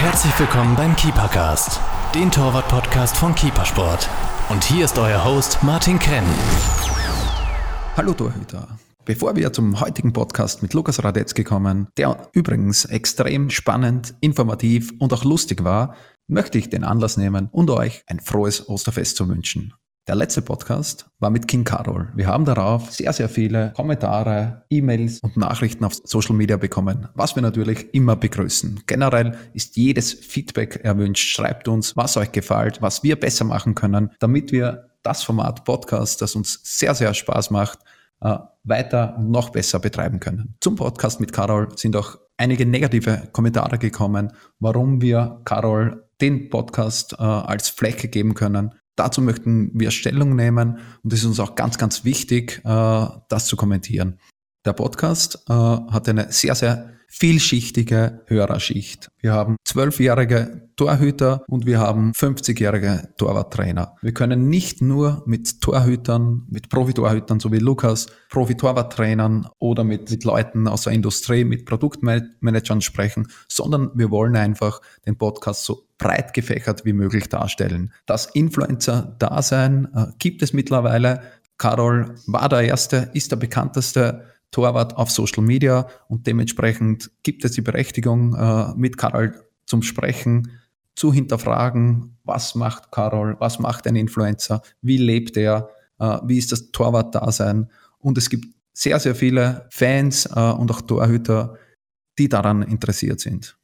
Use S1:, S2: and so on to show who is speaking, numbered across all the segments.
S1: Herzlich willkommen beim Keepercast, den Torwart-Podcast von Keepersport. Und hier ist euer Host Martin Krenn.
S2: Hallo Torhüter. Bevor wir zum heutigen Podcast mit Lukas Radetzky kommen, der übrigens extrem spannend, informativ und auch lustig war, möchte ich den Anlass nehmen und euch ein frohes Osterfest zu wünschen. Der letzte Podcast war mit King Carol. Wir haben darauf sehr, sehr viele Kommentare, E-Mails und Nachrichten auf Social Media bekommen, was wir natürlich immer begrüßen. Generell ist jedes Feedback erwünscht. Schreibt uns, was euch gefällt, was wir besser machen können, damit wir das Format Podcast, das uns sehr, sehr Spaß macht, äh, weiter und noch besser betreiben können. Zum Podcast mit Carol sind auch einige negative Kommentare gekommen, warum wir Carol den Podcast äh, als Fläche geben können. Dazu möchten wir Stellung nehmen und es ist uns auch ganz, ganz wichtig, äh, das zu kommentieren. Der Podcast äh, hat eine sehr, sehr vielschichtige Hörerschicht. Wir haben zwölfjährige Torhüter und wir haben 50-jährige Torwarttrainer. Wir können nicht nur mit Torhütern, mit Profitorhütern, so wie Lukas, Profi-Torwarttrainern oder mit, mit Leuten aus der Industrie, mit Produktmanagern sprechen, sondern wir wollen einfach den Podcast so breit gefächert wie möglich darstellen. Das Influencer-Dasein äh, gibt es mittlerweile. Carol war der Erste, ist der bekannteste Torwart auf Social Media und dementsprechend gibt es die Berechtigung, äh, mit Carol zum Sprechen, zu hinterfragen, was macht Carol, was macht ein Influencer, wie lebt er, äh, wie ist das Torwart-Dasein und es gibt sehr, sehr viele Fans äh, und auch Torhüter, die daran interessiert sind.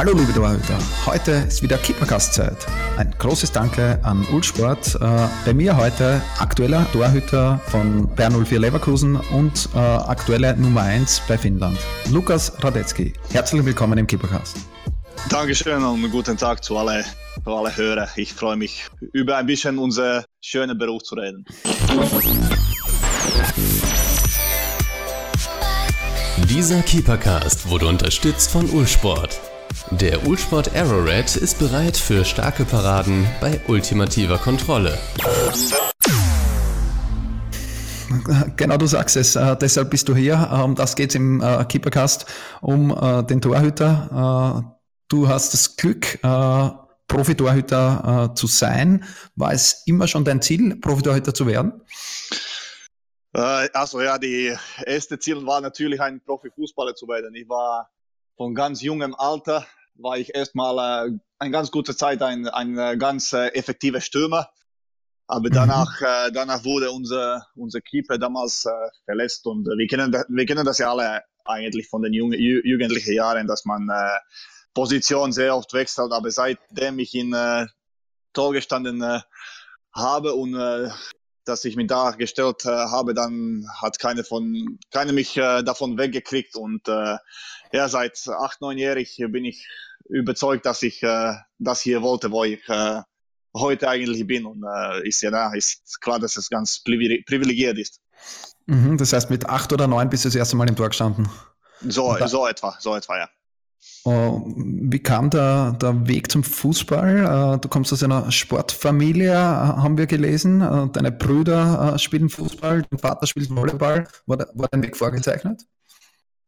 S2: Hallo liebe Torhüter, heute ist wieder Kippercast-Zeit. Ein großes Danke an Ulsport. Äh, bei mir heute aktueller Torhüter von Bern 04 Leverkusen und äh, aktuelle Nummer 1 bei Finnland, Lukas Radetzky. Herzlich willkommen im Kippercast.
S3: Dankeschön und guten Tag zu alle, zu alle Hörer. Ich freue mich, über ein bisschen unser schönen Beruf zu reden.
S1: Dieser Keepercast wurde unterstützt von Ulsport. Der Ulsport Aerored ist bereit für starke Paraden bei ultimativer Kontrolle.
S2: Genau, du sagst es. Äh, deshalb bist du hier. Um ähm, das geht im äh, Keepercast um äh, den Torhüter. Äh, du hast das Glück, äh, Profitorhüter äh, zu sein. War es immer schon dein Ziel, Profitorhüter zu werden?
S3: also ja, die erste Ziel war natürlich ein Profifußballer zu werden. Ich war von ganz jungem Alter war ich erstmal äh, eine ganz gute Zeit ein, ein äh, ganz äh, effektiver Stürmer. Aber mhm. danach, äh, danach wurde unser, unser Keeper damals äh, verletzt und wir, kennen, wir kennen das ja alle eigentlich von den jungen, jugendlichen Jahren, dass man äh, Position sehr oft wechselt. Aber seitdem ich in äh, Tor gestanden äh, habe und äh, dass ich mich da gestellt äh, habe, dann hat keine von keine mich äh, davon weggekriegt und äh, ja seit acht neunjährig bin ich überzeugt, dass ich äh, das hier wollte, wo ich äh, heute eigentlich bin und äh, ist ja da ist klar, dass es ganz privilegiert ist.
S2: Mhm, das heißt, mit acht oder neun bist du das erste Mal im Tor gestanden.
S3: So, so etwa, so etwa, ja.
S2: Oh, wie kam der, der Weg zum Fußball? Äh, du kommst aus einer Sportfamilie, äh, haben wir gelesen. Äh, deine Brüder spielen Fußball, dein Vater spielt Volleyball. War, dein Weg vorgezeichnet?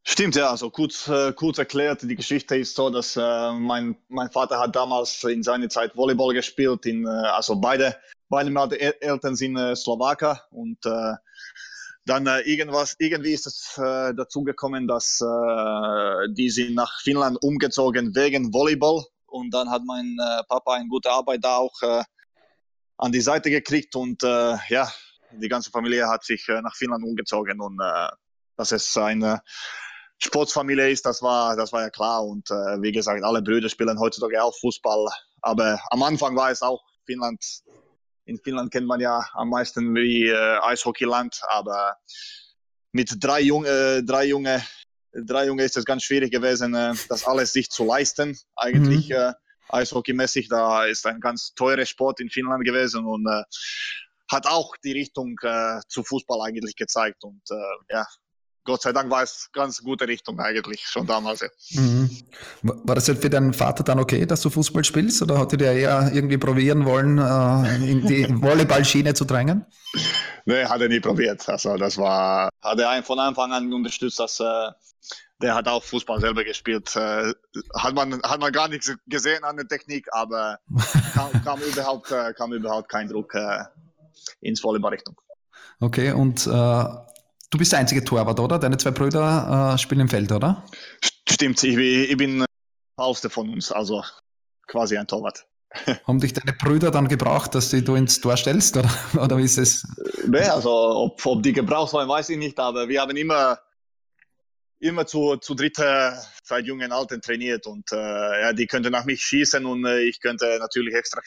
S3: Stimmt, ja. Also kurz, kurz erklärt, die Geschichte ist so, dass mein, mein Vater hat damals in seiner Zeit Volleyball gespielt. In, also beide, beide Eltern sind Slowaker und dann äh, irgendwas, irgendwie ist es äh, dazu gekommen, dass äh, die sind nach Finnland umgezogen wegen Volleyball. Und dann hat mein äh, Papa eine gute Arbeit da auch äh, an die Seite gekriegt. Und äh, ja, die ganze Familie hat sich äh, nach Finnland umgezogen. Und äh, dass es eine Sportsfamilie ist, das war, das war ja klar. Und äh, wie gesagt, alle Brüder spielen heutzutage auch Fußball, aber am Anfang war es auch Finnland in Finnland kennt man ja am meisten wie äh, Eishockeyland, aber mit drei Junge, äh, drei Junge, drei Junge ist es ganz schwierig gewesen, äh, das alles sich zu leisten. Eigentlich mhm. äh, Eishockeymäßig, da ist ein ganz teurer Sport in Finnland gewesen und äh, hat auch die Richtung äh, zu Fußball eigentlich gezeigt. Und äh, ja, Gott sei Dank war es ganz gute Richtung eigentlich schon damals. Mhm.
S2: War das für deinen Vater dann okay, dass du Fußball spielst oder hatte der eher irgendwie probieren wollen, äh, in die Volleyballschiene zu drängen?
S3: Nee, hat er nie probiert. Also das war, hat er von Anfang an unterstützt, dass äh, der hat auch Fußball selber gespielt. Äh, hat, man, hat man gar nichts gesehen an der Technik, aber kam, kam überhaupt, kam überhaupt kein Druck ins Volleyball-Richtung.
S2: Okay, und äh, Du bist der einzige Torwart, oder? Deine zwei Brüder äh, spielen im Feld, oder?
S3: Stimmt, ich, ich bin Hauste von uns, also quasi ein Torwart.
S2: Haben dich deine Brüder dann gebraucht, dass du ins Tor stellst, oder, oder wie ist es?
S3: Nee, also ob, ob die gebraucht waren, weiß ich nicht, aber wir haben immer, immer zu, zu dritte seit jungen Alten trainiert und äh, ja, die könnte nach mich schießen und äh, ich könnte natürlich extra,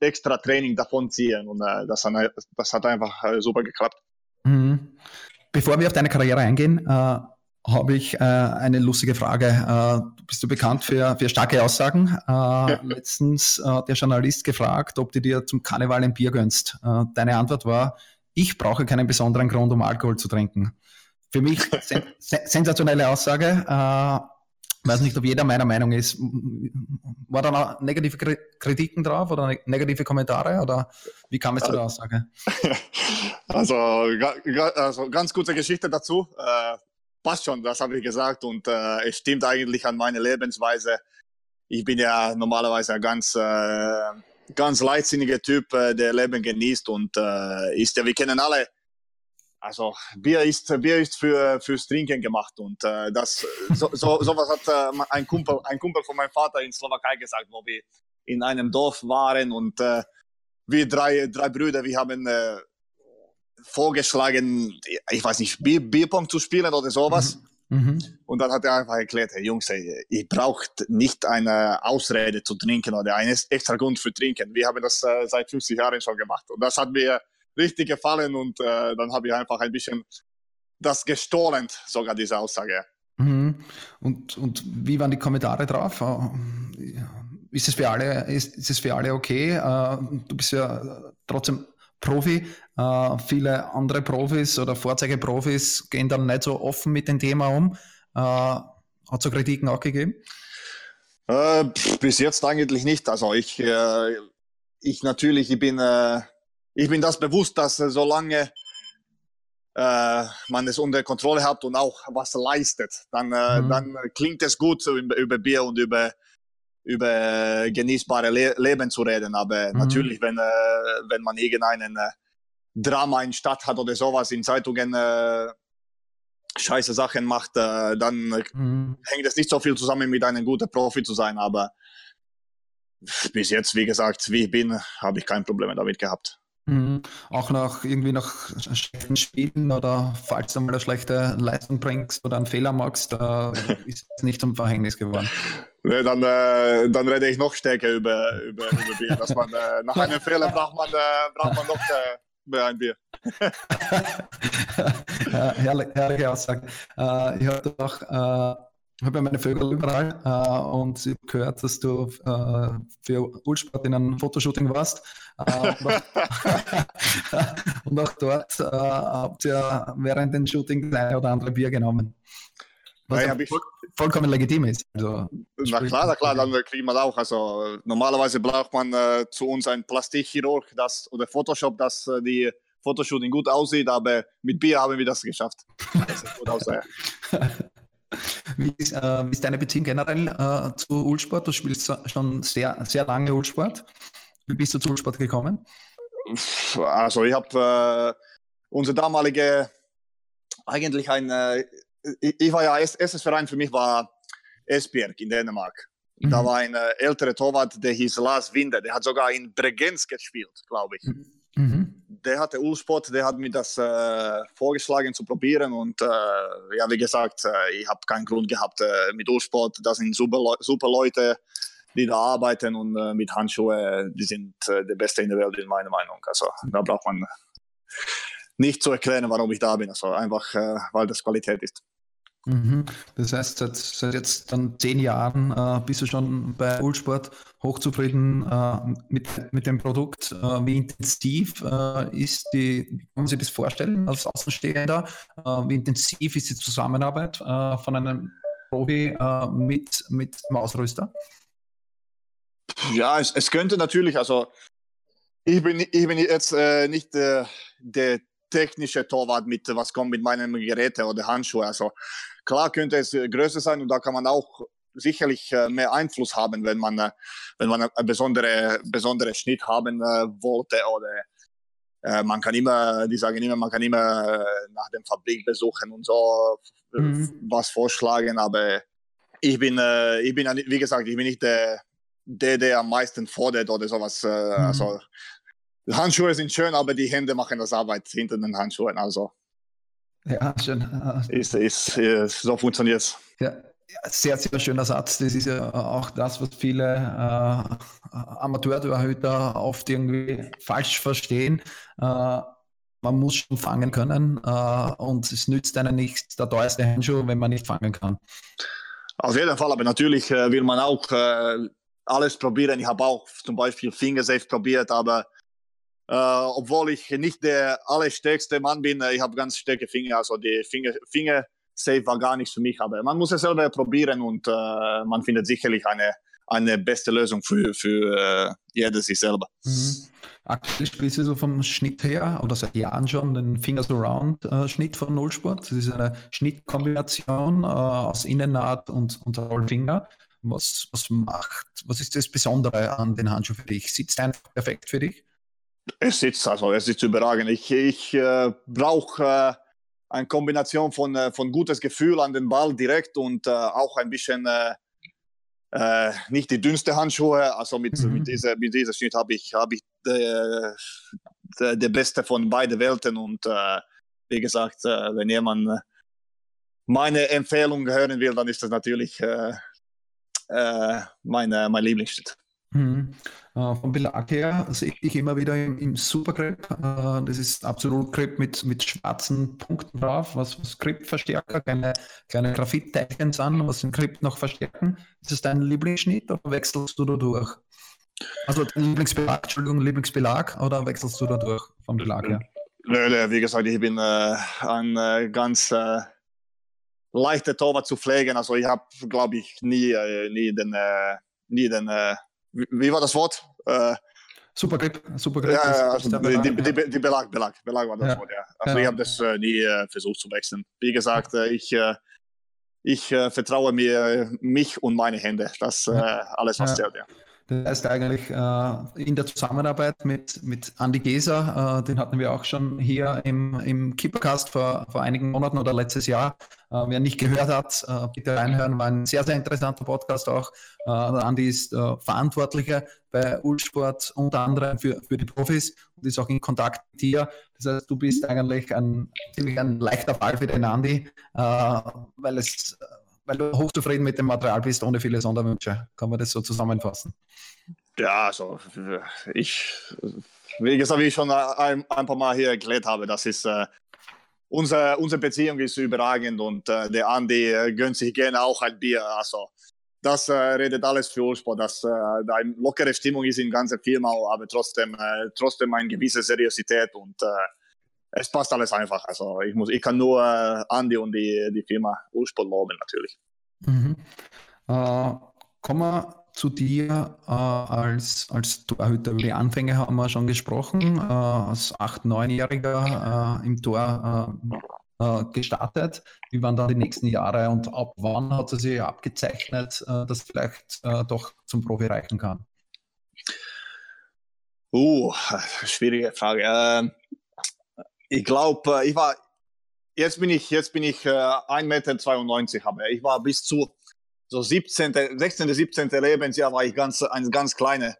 S3: extra Training davon ziehen und äh, das, hat, das hat einfach äh, super geklappt. Mhm.
S2: Bevor wir auf deine Karriere eingehen, äh, habe ich äh, eine lustige Frage. Äh, bist du bekannt für, für starke Aussagen? Äh, letztens hat der Journalist gefragt, ob du dir zum Karneval ein Bier gönnst. Äh, deine Antwort war, ich brauche keinen besonderen Grund, um Alkohol zu trinken. Für mich sen sensationelle Aussage. Äh, weiß nicht, ob jeder meiner Meinung ist. War da noch negative Kritiken drauf oder ne-, negative Kommentare oder wie kam es zu der Aussage?
S3: Also, also ganz gute Geschichte dazu. Äh, passt schon, das habe ich gesagt und äh, es stimmt eigentlich an meine Lebensweise. Ich bin ja normalerweise ein ganz, äh, ganz leidsinniger Typ, äh, der Leben genießt und äh, ist ja, wir kennen alle also Bier ist Bier ist für fürs Trinken gemacht und äh, das so, so sowas hat äh, ein Kumpel ein Kumpel von meinem Vater in Slowakei gesagt, wo wir in einem Dorf waren und äh, wir drei drei Brüder, wir haben äh, vorgeschlagen, ich weiß nicht, Bier, Bierpong zu spielen oder sowas. Mhm. Mhm. Und dann hat er einfach erklärt, hey Jungs, ihr braucht nicht eine Ausrede zu trinken oder einen extra Grund für trinken. Wir haben das äh, seit 50 Jahren schon gemacht. Und das hat mir richtig gefallen und äh, dann habe ich einfach ein bisschen das gestohlen, sogar diese Aussage.
S2: Mhm. Und, und wie waren die Kommentare drauf? Äh, ist es für alle, ist, ist es für alle okay? Äh, du bist ja trotzdem Profi. Äh, viele andere Profis oder Vorzeigeprofis gehen dann nicht so offen mit dem Thema um. Hat es so Kritiken auch gegeben?
S3: Äh, bis jetzt eigentlich nicht. Also ich, äh, ich natürlich, ich bin äh, ich bin das bewusst, dass äh, solange äh, man es unter Kontrolle hat und auch was leistet, dann, äh, mhm. dann klingt es gut, über, über Bier und über, über genießbare Le Leben zu reden. Aber mhm. natürlich, wenn, äh, wenn man irgendeinen äh, Drama in Stadt hat oder sowas in Zeitungen äh, scheiße Sachen macht, dann mhm. hängt es nicht so viel zusammen mit einem guten Profi zu sein. Aber bis jetzt, wie gesagt, wie ich bin, habe ich kein Problem damit gehabt.
S2: Mhm. Auch nach irgendwie nach schlechten Spielen oder falls du mal eine schlechte Leistung bringst oder einen Fehler machst, da ist es nicht zum Verhängnis geworden.
S3: Nee, dann, äh, dann rede ich noch stärker über, über, über Bier. Dass man, äh, nach einem Fehler braucht man, äh, braucht man noch äh, ein Bier.
S2: herrlich, herrliche Aussage. Äh, ich habe doch äh, habe ja meine Vögel überall äh, und ich habe gehört, dass du äh, für Ulsport in einem Fotoshooting warst. Äh, und, auch, dort äh, habt ihr während dem Shooting das eine oder andere Bier genommen. Was ja, voll, vollkommen legitim ist. Also,
S3: na klar, na klar, dann kriegen wir auch. Also normalerweise braucht man äh, zu uns einen Plastikchirurg das, oder Photoshop, dass äh, die Fotoshooting gut aussieht, aber mit Bier haben wir das geschafft. Das gut aussehen.
S2: Wie ist, äh, wie ist deine Beziehung generell äh, zu Ulsport? Du spielst schon sehr, sehr lange Ulsport. Wie bist du zu Ulsport gekommen?
S3: Also ich habe äh, unsere damalige, eigentlich ein, äh, ich, war ja, erstes Verein für mich war Esbjerg in Dänemark. Mhm. Da war ein äh, älterer Torwart, der hieß Lars Winder, der hat sogar in Bregenz gespielt, glaube ich. Mhm. Der hatte Ulsport, der hat mir das äh, vorgeschlagen zu probieren und äh, ja, wie gesagt, äh, ich habe keinen Grund gehabt äh, mit Ulsport. Das sind super, super Leute, die da arbeiten und äh, mit Handschuhe, die sind der Beste in der Welt in meiner Meinung. Also da braucht man nicht zu erklären, warum ich da bin. Also einfach, weil das Qualität ist.
S2: Mhm. Das heißt, seit, seit, jetzt dann zehn Jahren äh, bist du schon bei Ulsport hochzufrieden äh, mit, mit dem Produkt. Äh, wie intensiv äh, ist die, kann man sich das vorstellen als Außenstehender? Äh, wie intensiv ist die Zusammenarbeit äh, von einem Profi mit, mit dem Ausrüster?
S3: Ja, es, es könnte natürlich, also ich bin, ich bin jetzt nicht der technische Torwart mit, was kommt mit meinen Geräten oder Handschuhe. Also klar könnte es äh, größer sein und da kann man auch sicherlich äh, mehr Einfluss haben, wenn man, äh, wenn man einen besondere, besondere Schnitt haben wollte oder man kann immer, die sagen immer, man kann immer nach dem Fabrik besuchen und so mhm. was vorschlagen, aber ich bin, ich bin, wie gesagt, ich bin nicht der, der, der am meisten fordert oder sowas. Mhm. Also Handschuhe sind schön, aber die Hände machen das Arbeit hinter den Handschuhen. Also
S2: ja, schön.
S3: Ist, ist, ist so funktioniert es.
S2: Ja, sehr, sehr schöner Satz. Das ist ja auch das, was viele äh, Amateurtorhüter oft irgendwie falsch verstehen. Äh, man muss schon fangen können äh, und es nützt einem nichts der teuerste Handschuh, wenn man nicht fangen kann.
S3: Auf jeden Fall, aber natürlich äh, will man auch äh, alles probieren. Ich habe auch zum Beispiel Fingersafe probiert, aber äh, obwohl ich nicht der allerstärkste Mann bin, äh, ich habe ganz starke Finger, also die Finger, Finger Safe war gar nichts für mich, aber man muss es selber probieren und äh, man findet sicherlich eine, eine beste Lösung für, für äh, jeder sich selber. Mhm.
S2: Aktuell spielst du so vom Schnitt her oder seit Jahren schon den Fingers Around äh, Schnitt von Nullsport. Das ist eine Schnittkombination äh, aus Innennaht und, und Rollfinger. Was, was macht, was ist das Besondere an den Handschuhen für dich? Sitzt einfach perfekt für dich?
S3: Es sitzt also, es sitzt überragend. Ich, ich äh, brauche äh, eine Kombination von, äh, von gutes Gefühl an den Ball direkt und äh, auch ein bisschen äh, äh, nicht die dünnste Handschuhe. Also mit, mhm. mit, dieser, mit dieser Schnitt habe ich, hab ich der de, de Beste von beiden Welten und wie gesagt, wenn jemand meine Empfehlung hören will, dann ist das natürlich meine, mein Lieblingsschnitt.
S2: Mhm. Äh, vom Belag her sehe ich immer wieder im, im Supergrip. Äh, das ist absolut Grip mit, mit schwarzen Punkten drauf, was, was Grip-Verstärker, kleine, kleine Graphit-Teilchen sind, was den Grip noch verstärken. Ist das dein Lieblingsschnitt oder wechselst du da durch? Also Lieblingsbelag, Entschuldigung, Lieblingsbelag oder wechselst du da durch vom Belag her?
S3: Nö, wie gesagt, ich bin äh, ein äh, ganz äh, leichter Torwart zu pflegen. Also ich habe, glaube ich, nie, äh, nie den, nie den äh, wie war das Wort? Äh,
S2: Supergrip. Supergrip
S3: ja, ja, also die, die, die, die, Belag, Belag, Belag war das ja. Wort, ja. Also ja. ich habe das äh, nie äh, versucht zu wechseln. Wie gesagt, äh, ich, äh, ich äh, vertraue mir mich und meine Hände. Das äh, alles, was zählt, ja.
S2: Das heißt eigentlich äh, in der Zusammenarbeit mit, mit Andy Geser, äh, den hatten wir auch schon hier im, im Keepercast vor, vor einigen Monaten oder letztes Jahr. Äh, wer nicht gehört hat, äh, bitte reinhören, war ein sehr, sehr interessanter Podcast auch. Äh, Andi ist äh, Verantwortlicher bei Ulsport unter anderem für, für die Profis und ist auch in Kontakt mit dir. Das heißt, du bist eigentlich ein, ziemlich ein leichter Fall für den Andi, weil es weil du hochzufrieden mit dem Material bist, ohne viele Sonderwünsche. Kann man das so zusammenfassen?
S3: Ja, also ich, wie gesagt, wie ich schon ein, ein paar Mal hier erklärt habe, das ist äh, unsere, unsere Beziehung ist überragend und äh, der Andi äh, gönnt sich gerne auch ein Bier. Also das äh, redet alles für Ulsport, dass äh, da eine lockere Stimmung ist in ganzen Firma, aber trotzdem, äh, trotzdem eine gewisse Seriosität und es passt alles einfach. Also ich muss, ich kann nur äh, Andi und die, die Firma Ursport loben natürlich.
S2: Mhm. Äh, kommen wir zu dir äh, als, als Torhüter. Über die Anfänge haben wir schon gesprochen. Äh, als 8-, 9-Jähriger äh, im Tor äh, gestartet. Wie waren dann die nächsten Jahre und ab wann hat es sich abgezeichnet, dass vielleicht doch zum Profi reichen kann?
S3: Uh, schwierige Frage. Ich glaube, äh, ich war, jetzt bin ich, jetzt bin ich äh, 1,92 Meter, aber ich war bis zu so 17., 16., 17. Lebensjahr war ich ganz, ein ganz kleine,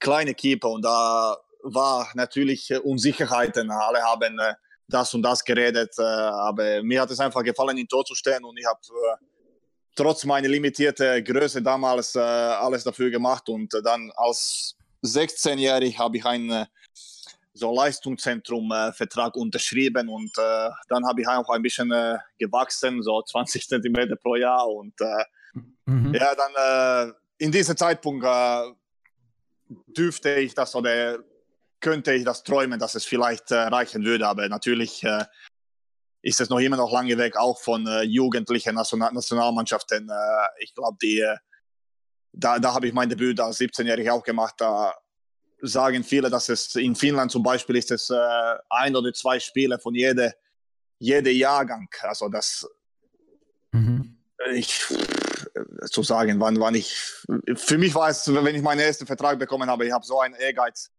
S3: kleine Keeper und da war natürlich äh, Unsicherheiten. Alle haben äh, das und das geredet, äh, aber mir hat es einfach gefallen, in Tor zu stehen und ich habe äh, trotz meiner limitierten Größe damals äh, alles dafür gemacht und dann als 16-jährig habe ich ein so Leistungszentrum-Vertrag unterschrieben und dann habe ich auch ein bisschen gewachsen, so 20 Zentimeter pro Jahr und mhm. ja, dann in diesem Zeitpunkt dürfte ich das oder könnte ich das träumen, dass es vielleicht äh, reichen würde. Aber natürlich äh, ist es noch immer noch lange weg, auch von äh, jugendlichen National Nationalmannschaften. Äh, ich glaube, die, äh, da, da habe ich mein Debüt als 17-Jähriger auch gemacht. Da sagen viele, dass es in Finnland zum Beispiel ist es äh, ein oder zwei Spiele von jeder jeder Jahrgang. Also das mhm. ich zu sagen, wann, wann ich für mich war es, wenn ich meinen ersten Vertrag bekommen habe, ich habe so einen Ehrgeiz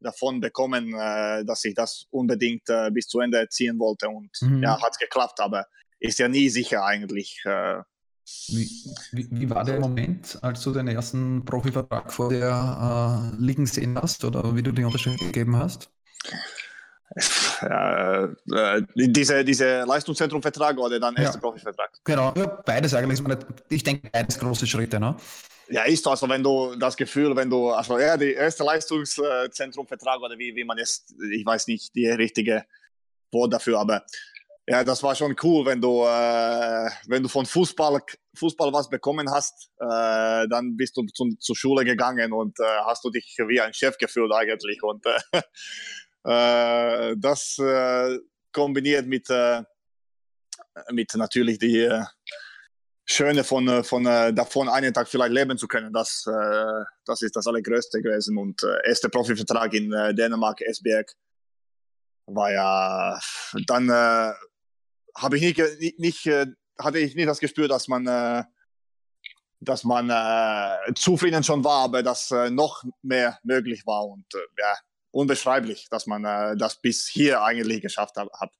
S3: davon bekommen, äh, dass ich das unbedingt äh, bis zu Ende ziehen wollte. Und mhm. ja, hat geklappt, aber ist ja nie sicher eigentlich. Äh.
S2: Wie, wie, wie, war der Moment, als du den ersten Profivertrag vor dir äh, liegen sehen hast oder wie du die Unterschrift gegeben hast?
S3: Ja, äh, diese, diese Leistungszentrumvertrag oder dann erster ja. Profivertrag?
S2: Genau, ja, beides eigentlich. Ich denke, beides große Schritte. Ne?
S3: Ja, ist also, wenn du das Gefühl, wenn du, also ja, die erste Leistungszentrumvertrag oder wie, wie man es, ich weiß nicht, die richtige Wort dafür, aber ja, das war schon cool, wenn du, äh, wenn du von Fußball, Fußball was bekommen hast, äh, dann bist du zum, zur Schule gegangen und äh, hast du dich wie ein Chef gefühlt eigentlich und äh, äh, das äh, kombiniert mit, mit natürlich die Schöne von, von davon einen Tag vielleicht leben zu können, das, das ist das Allergrößte gewesen. Und äh, erster Profivertrag in Dänemark, Esbjerg, war ja, dann habe ich nicht, nicht äh, hatte ich nicht das Gespür, dass man, äh, dass man äh, zufrieden schon war, aber dass äh, noch mehr möglich war und äh, ja, unbeschreiblich, dass man äh, das bis hier eigentlich geschafft hat.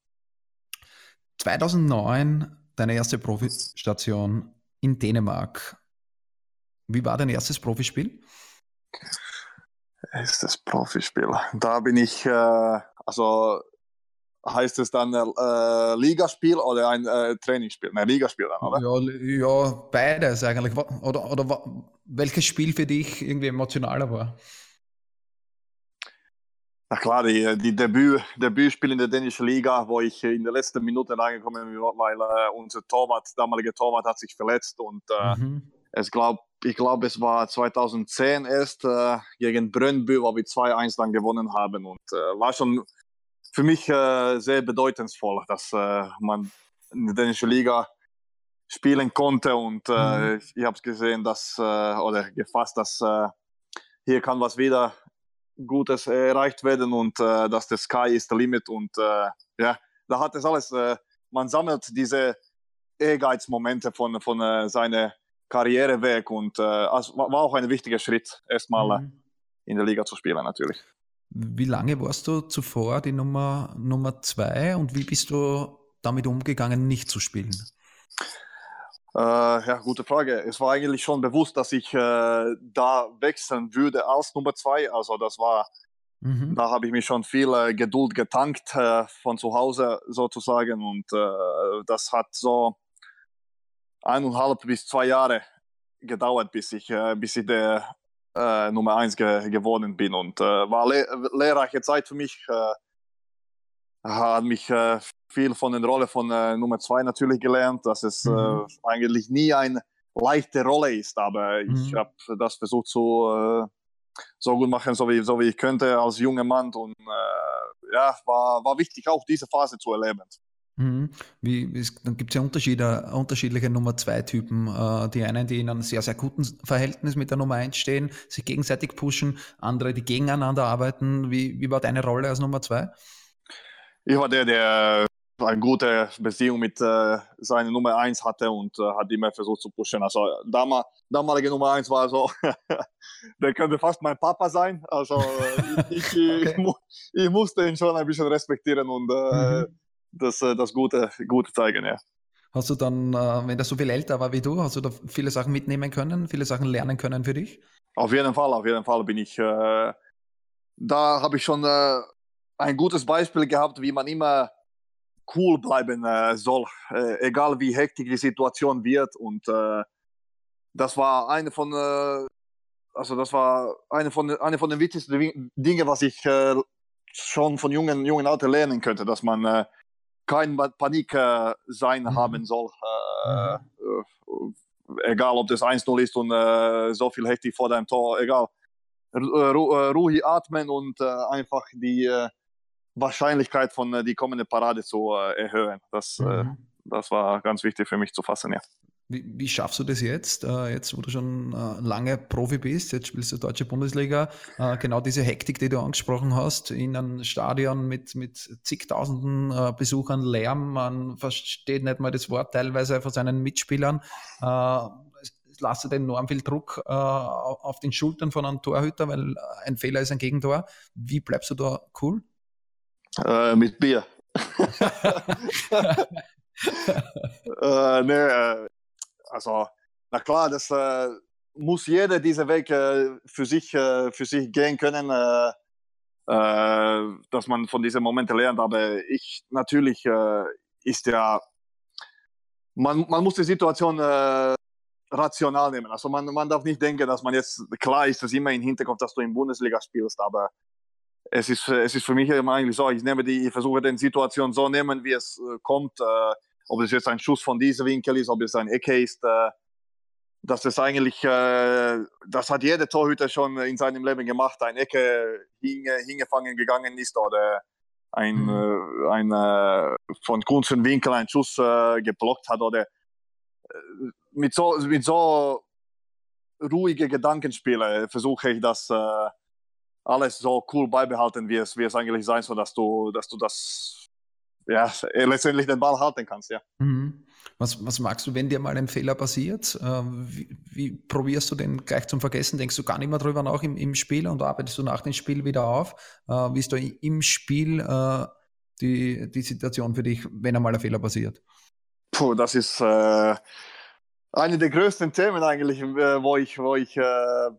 S2: 2009 deine erste Profistation in Dänemark. Wie war dein erstes Profispiel?
S3: Erstes Profispiel. Da bin ich, äh, also heißt es dann äh, Ligaspiel oder ein äh, Trainingsspiel? Nein, Ligaspiel dann, oder?
S2: Ja, ja, beides eigentlich. Oder, oder welches Spiel für dich irgendwie emotionaler war?
S3: Na klar, die, die Debüt, Debütspiel in der dänischen Liga, wo ich in der letzten Minute reingekommen bin, weil äh, unser Torwart, damalige Torwart, hat sich verletzt und äh, mhm. es glaub, ich glaube, es war 2010 erst äh, gegen Brøndby, wo wir 2-1 dann gewonnen haben und äh, war schon für mich äh, sehr bedeutungsvoll, dass äh, man in der dänischen Liga spielen konnte und mhm. ich, ich habe es gesehen, dass oder gefasst, dass hier kann was wieder Gutes erreicht werden und äh, dass der Sky ist der Limit und äh, ja, da hat es alles, äh, man sammelt diese Ehrgeizmomente von, von äh, seiner Karriere weg und äh, also war auch ein wichtiger Schritt, erstmal äh, mhm. in der Liga zu spielen natürlich.
S2: Wie lange warst du zuvor die Nummer, Nummer zwei und wie bist du damit umgegangen, nicht zu spielen?
S3: Äh, ja, gute Frage. Es war eigentlich schon bewusst, dass ich äh, da wechseln würde als Nummer zwei. Also das war, mhm. da habe ich mich schon viel äh, Geduld getankt äh, von zu Hause sozusagen und äh, das hat so eineinhalb bis zwei Jahre gedauert, bis ich, äh, bis ich der Nummer eins ge geworden bin und war le lehrreiche Zeit für mich. hat mich viel von der Rolle von äh, Nummer zwei natürlich gelernt, dass es mhm. äh, eigentlich nie eine leichte Rolle ist, aber mhm. ich habe das versucht so, äh, so gut machen, so wie, so wie ich könnte als junger Mann und äh, ja, war, war wichtig auch diese Phase zu erleben.
S2: Mhm. Wie, es, dann gibt es ja Unterschiede, unterschiedliche Nummer 2 Typen. Äh, die einen, die in einem sehr, sehr guten Verhältnis mit der Nummer 1 stehen, sich gegenseitig pushen, andere, die gegeneinander arbeiten. Wie, wie war deine Rolle als Nummer 2?
S3: Ich war der, der eine gute Beziehung mit äh, seiner Nummer 1 hatte und äh, hat immer versucht zu pushen. Also damal, damalige Nummer 1 war so, der könnte fast mein Papa sein. Also äh, ich, okay. ich, ich, musste ihn schon ein bisschen respektieren und äh, mhm. Das, äh, das Gute, Gute zeigen, ja.
S2: Hast du dann, äh, wenn er so viel älter war wie du, hast du da viele Sachen mitnehmen können, viele Sachen lernen können für dich?
S3: Auf jeden Fall, auf jeden Fall bin ich, da habe ich schon ein gutes Beispiel gehabt, wie man immer cool bleiben äh, soll, äh, egal wie hektisch die Situation wird. Und äh, das war eine von, äh, also das war eine von, eine von den wichtigsten Dingen, was ich äh, schon von jungen, jungen Alter lernen könnte, dass man äh, kein Panik äh, sein mhm. haben soll. Äh, mhm. egal, ob das 1-0 ist und so viel Hektik vor deinem Tor, egal. Ru ruhig atmen und einfach die Wahrscheinlichkeit von die kommende Parade zu erhöhen. Das, mhm. das war ganz wichtig für mich zu fassen, ja.
S2: Wie, wie, schaffst du das jetzt, äh, jetzt wo du schon äh, lange Profi bist, jetzt spielst du Deutsche Bundesliga, äh, genau diese Hektik, die du angesprochen hast, in einem Stadion mit, mit zigtausenden äh, Besuchern, Lärm, man versteht nicht mal das Wort teilweise von seinen Mitspielern, äh, es lastet enorm viel Druck äh, auf den Schultern von einem Torhüter, weil ein Fehler ist ein Gegentor. Wie bleibst du da cool?
S3: mit Bier. äh, nee, also, na klar, das äh, muss jeder diesen Weg äh, für, sich, äh, für sich gehen können, äh, äh, dass man von diesen Momenten lernt. Aber ich, natürlich äh, ist ja, man, man muss die Situation rational nehmen. Also man, man darf nicht denken, dass man jetzt, klar ist es immer im Hinterkopf, dass du in Bundesliga spielst, aber es ist, es ist für mich immer eigentlich so, ich nehme die, ich versuche die Situation so nehmen, wie es kommt. Ob es jetzt ein Schuss von diesem Winkel ist, ob es ein Ecke ist, äh, dass es eigentlich, äh, das hat jeder Torhüter schon in seinem Leben gemacht, ein Ecke hinge, hingefangen gegangen ist oder ein, mhm. äh, ein äh, von kurzen Winkel ein Schuss äh, geblockt hat oder mit so, mit so ruhige Gedankenspiele versuche ich das alles so cool beibehalten, wie es, wie es eigentlich sein soll, dass du, dass du das ja, letztendlich den Ball halten kannst, ja.
S2: Mhm. Was, was magst du, wenn dir mal ein Fehler passiert? Äh, wie, wie, probierst du den gleich zum Vergessen? Denkst du gar nicht mehr drüber nach im, im Spiel und arbeitest du nach dem Spiel wieder auf? Äh, wie ist da im Spiel äh, die, die Situation für dich, wenn einmal ein Fehler passiert?
S3: Puh, das ist äh, eine der größten Themen eigentlich, äh, wo ich, wo ich äh,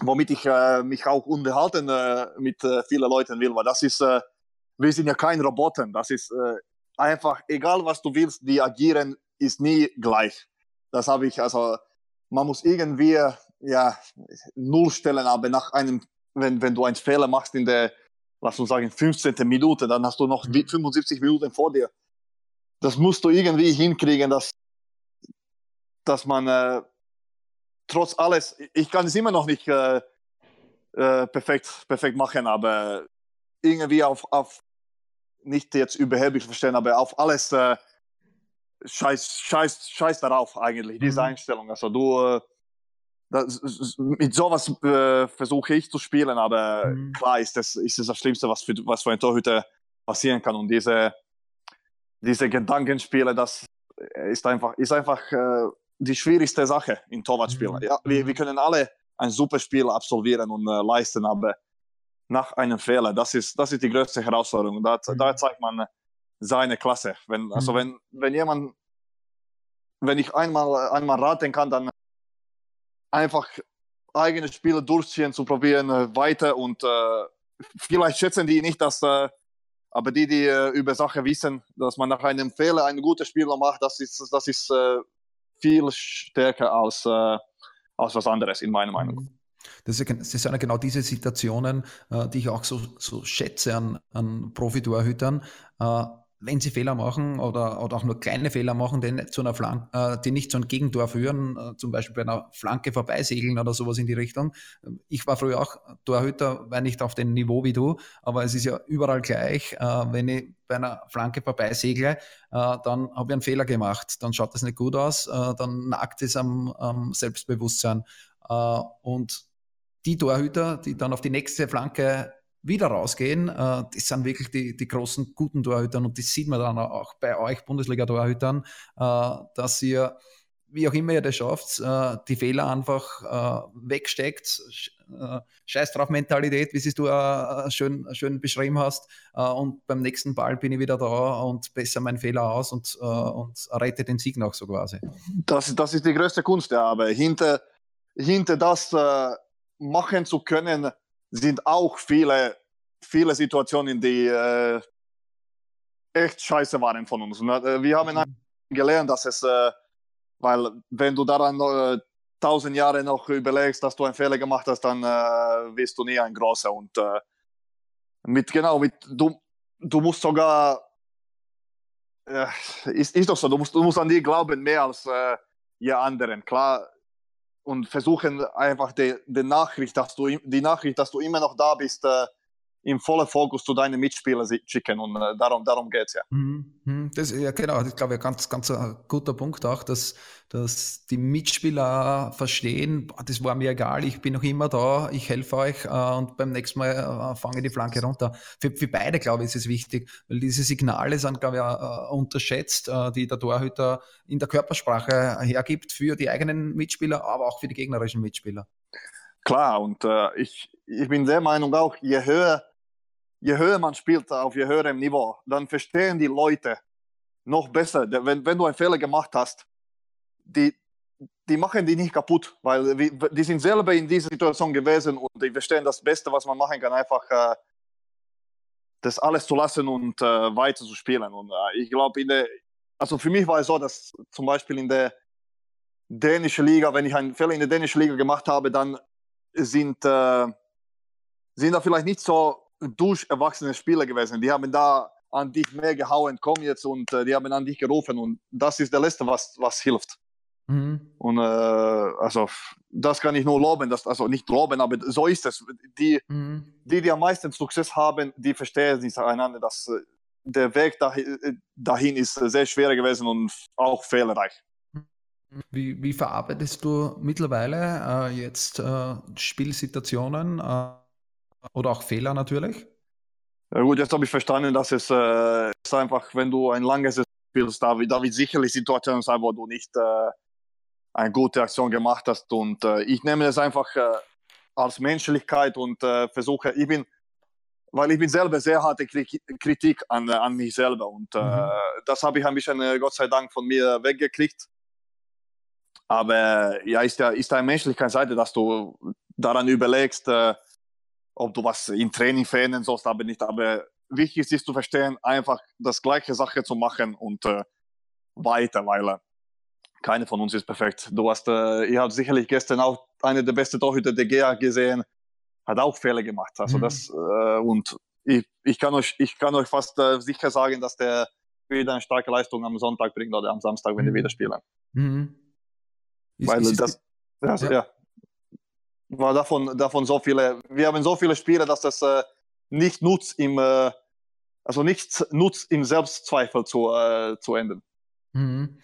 S3: womit ich mich auch unterhalten mit vielen Leuten will, weil das ist wir sind ja kein Roboter. Das ist äh, einfach, egal was du willst, die agieren ist nie gleich. Das habe ich, also man muss irgendwie ja, null stellen, aber nach einem, wenn, wenn du einen Fehler machst in der, lass uns sagen, 15. Minute, dann hast du noch 75 Minuten vor dir. Das musst du irgendwie hinkriegen, dass, dass man äh, trotz alles, ich kann es immer noch nicht äh, äh, perfekt, perfekt machen, aber irgendwie auf, auf nicht jetzt überheblich verstehen, aber auf alles äh, scheiß, scheiß, scheiß darauf eigentlich, diese mhm. Einstellung. Also du, äh, das, mit sowas äh, versuche ich zu spielen, aber mhm. klar ist das, ist das das Schlimmste, was für, was für ein Torhüter passieren kann. Und diese, diese Gedankenspiele, das ist einfach, ist einfach äh, die schwierigste Sache in Torwartspielen. Mhm. Ja, wir, wir können alle ein super Spiel absolvieren und äh, leisten, aber nach einem Fehler. Das ist, das ist die größte Herausforderung. Da, mhm. da zeigt man seine Klasse. Wenn, also mhm. wenn, wenn jemand, wenn ich einmal, einmal raten kann, dann einfach eigene Spiele durchziehen, zu probieren, äh, weiter und äh, vielleicht schätzen die nicht, dass, äh, aber die, die äh, über Sachen wissen, dass man nach einem Fehler ein gutes Spiel macht, das ist, das ist äh, viel stärker als, äh, als was anderes, in meiner Meinung.
S2: Das, sind genau diese Situationen, äh, die ich auch so, so schätze an, an Profitorhütern. Äh, wenn sie Fehler machen oder, oder auch nur kleine Fehler machen, die nicht zu einer Flanke, äh, die nicht zu einem Gegentor führen, zum Beispiel bei einer Flanke vorbeisegeln oder sowas in die Richtung. Ich war früher auch Torhüter, war nicht auf dem Niveau wie du, aber es ist ja überall gleich. Wenn ich bei einer Flanke vorbeisegle, dann habe ich einen Fehler gemacht, dann schaut das nicht gut aus, dann nagt es am, am Selbstbewusstsein. Und die Torhüter, die dann auf die nächste Flanke wieder rausgehen, äh, das sind wirklich die, die großen guten Torhütern und das sieht man dann auch bei euch Bundesliga-Torhütern, äh, dass ihr, wie auch immer ihr das schafft, äh, die Fehler einfach wegsteckt. Scheiß drauf Mentalität, wie es du schön, schön beschrieben hast. und beim nächsten Ball bin ich wieder da und besser meinen Fehler aus und, und rette den Sieg noch so quasi.
S3: Das, das ist die größte Kunst, ja, aber hinter, hinter das machen zu können, sind auch viele, viele Situationen, die äh, echt scheiße waren von uns. Äh, wir haben mhm. gelernt, dass es, äh, weil wenn du daran äh, tausend Jahre noch überlegst, dass du einen Fehler gemacht hast, dann äh, wirst du nie ein großer. Und äh, Mit, genau, mit, du, du musst sogar, ja, ist, ist doch so, du musst, du musst an die glauben mehr als äh, ihr anderen, klar. Und versuchen einfach die, die Nachricht, dass du, die Nachricht, dass du immer noch da bist, äh, im vollen Fokus zu deinen Mitspielern schicken und äh, darum, darum geht es ja.
S2: Mhm, mhm. Das, ja, genau, das glaube ich, ganz, ganz ein guter Punkt auch, dass, dass die Mitspieler verstehen, das war mir egal, ich bin noch immer da, ich helfe euch äh, und beim nächsten Mal äh, fange die Flanke runter. Für, für beide, glaube ich, ist es wichtig, weil diese Signale sind, glaube ich, äh, unterschätzt, äh, die der Torhüter in der Körpersprache hergibt für die eigenen Mitspieler, aber auch für die gegnerischen Mitspieler.
S3: Klar, und äh, ich, ich bin der Meinung auch, je höher je höher man spielt auf je höherem Niveau, dann verstehen die Leute noch besser. Wenn, wenn du einen Fehler gemacht hast, die, die machen die nicht kaputt, weil die sind selber in dieser Situation gewesen und die verstehen das Beste, was man machen kann, einfach äh, das alles zu lassen und äh, weiter zu spielen. Und äh, ich glaube, also für mich war es so, dass zum Beispiel in der dänischen Liga, wenn ich einen Fehler in der dänischen Liga gemacht habe, dann sind, äh, sind da vielleicht nicht so durch erwachsene Spieler gewesen. Die haben da an dich mehr gehauen, komm jetzt und äh, die haben an dich gerufen und das ist der Letzte, was, was hilft. Mhm. Und äh, also das kann ich nur loben, dass, also nicht loben, aber so ist es. Die, mhm. die, die am meisten Success haben, die verstehen sich einander, dass äh, der Weg dahin, äh, dahin ist sehr schwer gewesen und auch fehlerreich.
S2: Wie, wie verarbeitest du mittlerweile äh, jetzt äh, Spielsituationen? Oder auch Fehler natürlich?
S3: Ja gut, jetzt habe ich verstanden, dass es äh, ist einfach, wenn du ein langes spielst, da, da wird sicherlich Situationen sein, wo du nicht äh, eine gute Aktion gemacht hast. Und äh, ich nehme es einfach äh, als Menschlichkeit und äh, versuche, ich bin, weil ich bin selber sehr harte Kritik an, an mich selber. Und äh, mhm. das habe ich ein bisschen, Gott sei Dank, von mir weggekriegt. Aber ja, ist ja ist eine Menschlichkeitsseite, dass du daran überlegst, ob du was im Training verändern sollst, aber nicht. Aber wichtig ist zu verstehen, einfach das gleiche Sache zu machen und äh, weiter, weil äh, keine von uns ist perfekt. Du hast, äh, ihr habt sicherlich gestern auch eine der besten Torhüter der GA gesehen, hat auch Fehler gemacht. Also mhm. das äh, und ich, ich, kann euch, ich kann euch fast äh, sicher sagen, dass der wieder eine starke Leistung am Sonntag bringt oder am Samstag, wenn mhm. die wieder spielen. Mhm. Weil ist, das, das ja. ja war davon, davon so viele, wir haben so viele Spiele, dass das äh, nicht nutzt im, äh, also nichts nutzt im Selbstzweifel zu, äh, zu enden.
S2: Mhm.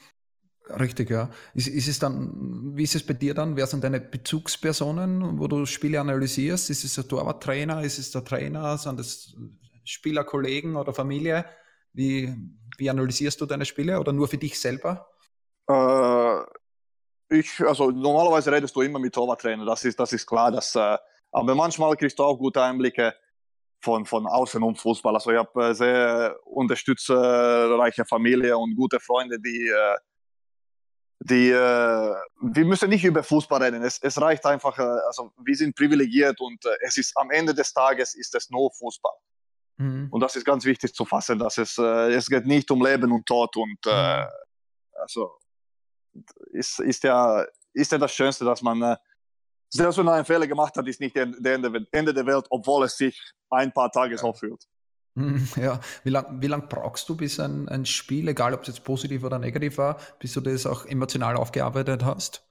S2: Richtig, ja. Ist, ist es dann, wie ist es bei dir dann? Wer sind deine Bezugspersonen, wo du Spiele analysierst? Ist es der Torwarttrainer? Ist es der Trainer? Sind das Spielerkollegen oder Familie? Wie, wie analysierst du deine Spiele oder nur für dich selber?
S3: Äh, ich, also normalerweise redest du immer mit Torwarttrainer, das ist, das ist klar. Dass, äh, aber manchmal kriegst du auch gute Einblicke von, von außen um Fußball. Also ich habe äh, sehr unterstützerreiche Familie und gute Freunde, die, äh, die äh, wir müssen nicht über Fußball reden. Es, es reicht einfach, äh, also wir sind privilegiert und äh, es ist am Ende des Tages ist es nur Fußball. Mhm. Und das ist ganz wichtig zu fassen, dass es, es geht nicht um Leben und Tod und mhm. also ist, ist, ja, ist ja das Schönste, dass man, äh, selbst wenn er einen Fehler gemacht hat, ist nicht der Ende, Ende der Welt, obwohl es sich ein paar Tage so fühlt.
S2: Hm, ja, wie lange wie lang brauchst du, bis ein, ein Spiel, egal ob es jetzt positiv oder negativ war, bis du das auch emotional aufgearbeitet hast?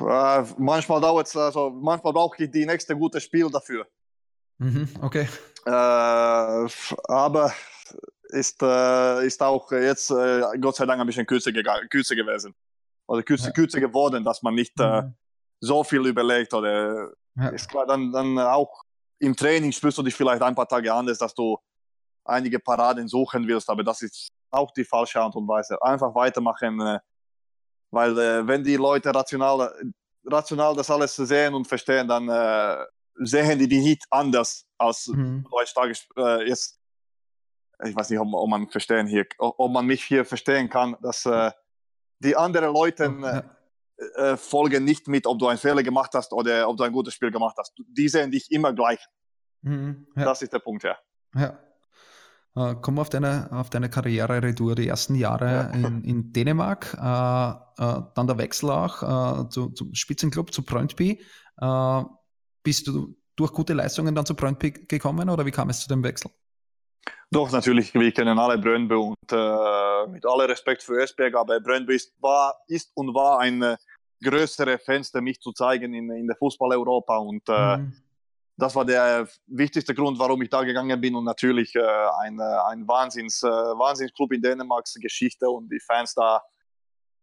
S3: Äh, manchmal dauert es, also manchmal brauche ich die nächste gute Spiel dafür.
S2: Mhm, okay.
S3: Äh, aber ist, äh, ist auch jetzt äh, Gott sei Dank ein bisschen kürzer, kürzer gewesen. Oder kürzer, ja. kürzer geworden, dass man nicht äh, mhm. so viel überlegt. Oder ja. ist klar, dann, dann auch im Training spürst du dich vielleicht ein paar Tage anders, dass du einige Paraden suchen willst, aber das ist auch die falsche Art und Weise. Einfach weitermachen, äh, weil äh, wenn die Leute rational, rational das alles sehen und verstehen, dann äh, sehen die die nicht anders als mhm. heutzutage äh, jetzt ich weiß nicht, ob, ob, man verstehen hier, ob man mich hier verstehen kann, dass äh, die anderen Leute äh, äh, folgen nicht mit, ob du einen Fehler gemacht hast oder ob du ein gutes Spiel gemacht hast. Die sehen dich immer gleich. Mhm, ja. Das ist der Punkt, ja.
S2: Ja. Uh, komm auf deine, auf deine Karriere retour, die ersten Jahre ja. in, in, Dänemark, uh, uh, dann der Wechsel auch zu, zum Spitzenclub, zu Brøndby. bist du durch gute Leistungen dann zu Brøndby gekommen oder wie kam es zu dem Wechsel?
S3: Doch, natürlich, wir kennen alle Brøndby und äh, mit aller Respekt für Esberg, aber Brøndby ist, war, ist und war ein äh, größere Fenster, mich zu zeigen in, in der Fußball-Europa und äh, mhm. das war der wichtigste Grund, warum ich da gegangen bin und natürlich äh, ein, äh, ein Wahnsinns, äh, Wahnsinnsclub in Dänemarks Geschichte und die Fans da.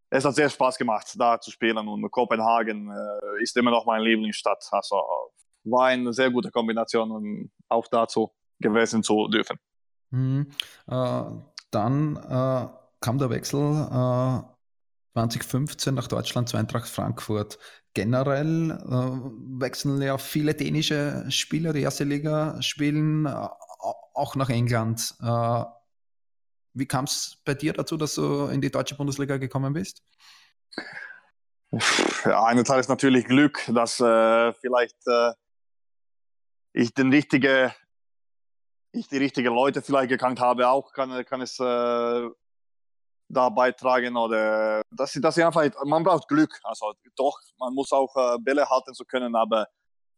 S3: Es hat sehr Spaß gemacht, da zu spielen und Kopenhagen äh, ist immer noch meine Lieblingsstadt. Also war eine sehr gute Kombination und auch dazu gewesen zu dürfen.
S2: Mhm. Äh, dann äh, kam der Wechsel 2015 nach Deutschland zu Eintracht Frankfurt. Generell äh, wechseln ja viele dänische Spieler, die erste Liga spielen, äh, auch nach England. Äh, wie kam es bei dir dazu, dass du in die deutsche Bundesliga gekommen bist?
S3: Ja, eine Teil ist natürlich Glück, dass äh, vielleicht äh, ich den richtige, ich die richtigen Leute vielleicht gekannt habe. Auch kann, kann es äh, da beitragen oder dass sie, sie einfach, man braucht Glück. Also doch, man muss auch äh, Bälle halten zu können, aber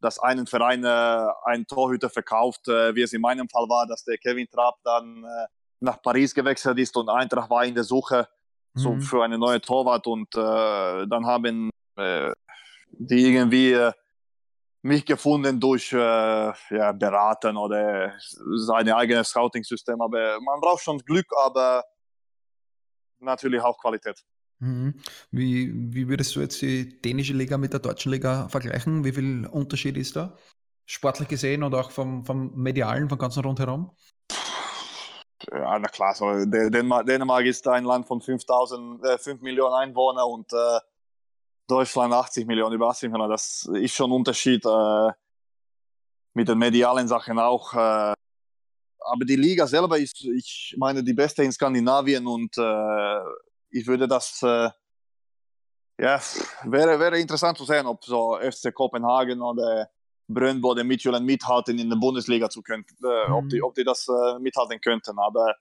S3: dass einen Verein äh, einen Torhüter verkauft, äh, wie es in meinem Fall war, dass der Kevin Trapp dann äh, nach Paris gewechselt ist und Eintracht war in der Suche mhm. so für eine neue Torwart und äh, dann haben äh, die irgendwie äh, mich gefunden durch ja, Beraten oder seine eigene Scouting-System. Aber man braucht schon Glück, aber natürlich auch Qualität.
S2: Mhm. Wie, wie würdest du jetzt die dänische Liga mit der deutschen Liga vergleichen? Wie viel Unterschied ist da? Sportlich gesehen und auch vom, vom Medialen, vom ganzen Rundherum?
S3: Ja, na klar, so, Dänemark, Dänemark ist ein Land von 5000, äh, 5 Millionen Einwohnern und äh, Deutschland 80 Millionen, über 80 Millionen. Das ist schon ein Unterschied. Äh, mit den medialen Sachen auch. Äh, aber die Liga selber ist, ich meine, die beste in Skandinavien und äh, ich würde das, äh, ja, wäre, wäre interessant zu sehen, ob so FC Kopenhagen oder Brøndby oder Midtjylland mithalten in der Bundesliga zu können, äh, mhm. ob, die, ob die das äh, mithalten könnten. Aber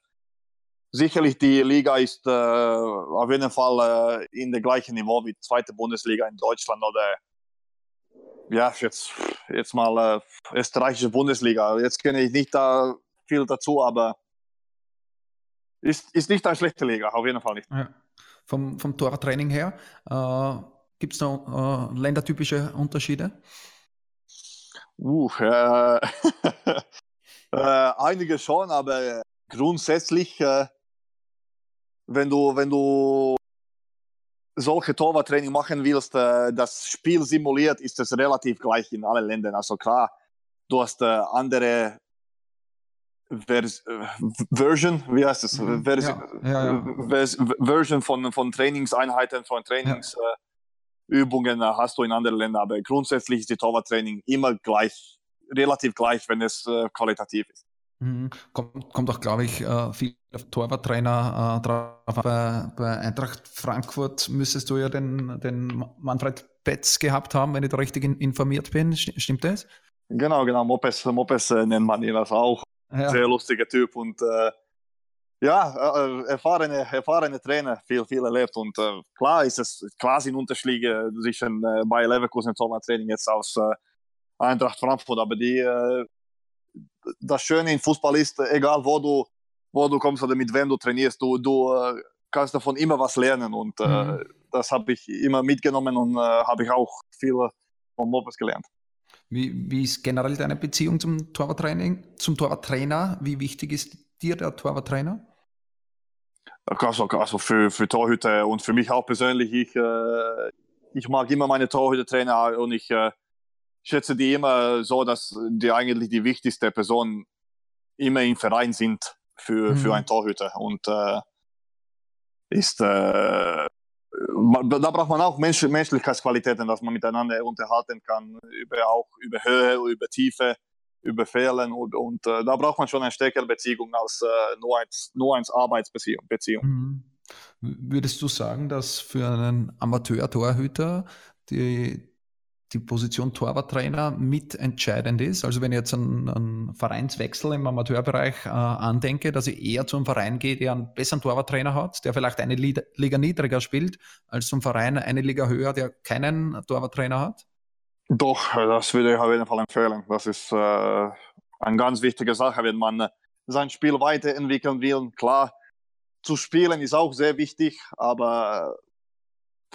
S3: sicherlich die Liga ist äh, auf jeden Fall äh, in der gleichen Niveau wie die zweite Bundesliga in Deutschland oder ja, jetzt, jetzt mal äh, österreichische Bundesliga. Jetzt kenne ich nicht da viel dazu, aber ist, ist nicht eine schlechte Liga, auf jeden Fall nicht. Ja.
S2: Vom, vom Tortraining her, äh, gibt es noch äh, ländertypische Unterschiede?
S3: Uh, einige schon, aber grundsätzlich, äh, wenn du, wenn du solche Torwarttraining machen willst, äh, das Spiel simuliert, ist es relativ gleich in allen Ländern. Also klar, du hast äh, andere Vers äh, Version, wie heißt es? Mhm. Vers ja, ja, ja. Vers Version von, von Trainingseinheiten, von Trainingsübungen hast du in anderen Ländern, aber grundsätzlich ist die Torwarttraining immer gleich, relativ gleich, wenn es qualitativ ist.
S2: Mhm. Kommt, kommt auch, glaube ich, äh, viel auf Torwarttrainer äh, drauf. Bei, bei Eintracht Frankfurt müsstest du ja den, den Manfred Betz gehabt haben, wenn ich da richtig informiert bin. Stimmt das?
S3: Genau, genau. Mopes, Mopes äh, nennt man ihn das auch. Ja. Sehr lustiger Typ und äh, ja, äh, erfahrene, erfahrene Trainer, viel, viel erlebt und äh, klar ist es quasi ein Unterschied zwischen äh, Bayer Leverkusen Training jetzt aus Eintracht Frankfurt, aber die, das Schöne im Fußball ist, egal wo du, wo du kommst oder mit wem du trainierst, du, du äh, kannst davon immer was lernen und äh, mhm. das habe ich immer mitgenommen und äh, habe ich auch viel von Mopes gelernt.
S2: Wie, wie ist generell deine Beziehung zum Torwarttraining, zum Torwarttrainer? Wie wichtig ist dir der Torwarttrainer?
S3: Also, also für, für Torhüter und für mich auch persönlich, ich, äh, ich mag immer meine Torhütertrainer und ich äh, schätze die immer so, dass die eigentlich die wichtigste Person immer im Verein sind für, mhm. für einen Torhüter. Und äh, ist, äh, da braucht man auch Mensch, Menschlichkeitsqualitäten, dass man miteinander unterhalten kann, über, auch über Höhe, über Tiefe, über Fehlen und, und äh, da braucht man schon eine stärkere Beziehung als äh, nur, eins, nur eins Arbeitsbeziehung. Beziehung. Mhm.
S2: Würdest du sagen, dass für einen Amateur-Torhüter die, die Position Torwarttrainer mitentscheidend ist. Also wenn ich jetzt einen, einen Vereinswechsel im Amateurbereich äh, andenke, dass ich eher zum Verein gehe, der einen besseren Torwarttrainer hat, der vielleicht eine Liga niedriger spielt, als zum Verein eine Liga höher, der keinen Torwarttrainer hat?
S3: Doch, das würde ich auf jeden Fall empfehlen. Das ist äh, eine ganz wichtige Sache, wenn man sein Spiel weiterentwickeln will. Klar, zu spielen ist auch sehr wichtig, aber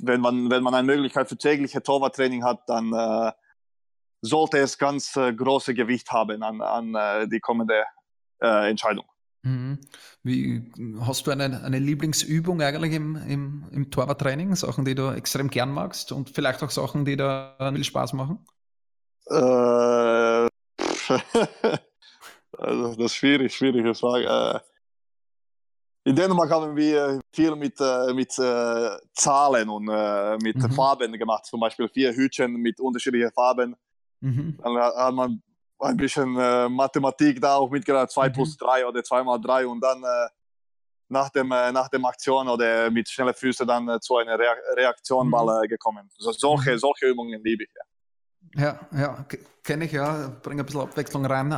S3: wenn man, wenn man eine Möglichkeit für tägliche Torwarttraining hat, dann äh, sollte es ganz äh, große Gewicht haben an, an äh, die kommende äh, Entscheidung.
S2: Mhm. Wie, hast du eine, eine Lieblingsübung eigentlich im, im, im Torwarttraining? Sachen, die du extrem gern magst und vielleicht auch Sachen, die dir viel Spaß machen?
S3: Äh, also das ist schwierig, schwierige Frage. In Dänemark haben wir viel mit, äh, mit äh, Zahlen und äh, mit mhm. Farben gemacht. Zum Beispiel vier Hütchen mit unterschiedlichen Farben. Mhm. Dann hat man ein bisschen Mathematik da auch mitgebracht, 2 mhm. plus 3 oder 2 mal 3 und dann nach, dem, nach dem Aktion oder mit schnellen Füßen dann zu einer Rea Reaktion mal gekommen. Also solche, solche Übungen liebe ich.
S2: Ja, ja, ja kenne ich ja, bringe ein bisschen Abwechslung rein.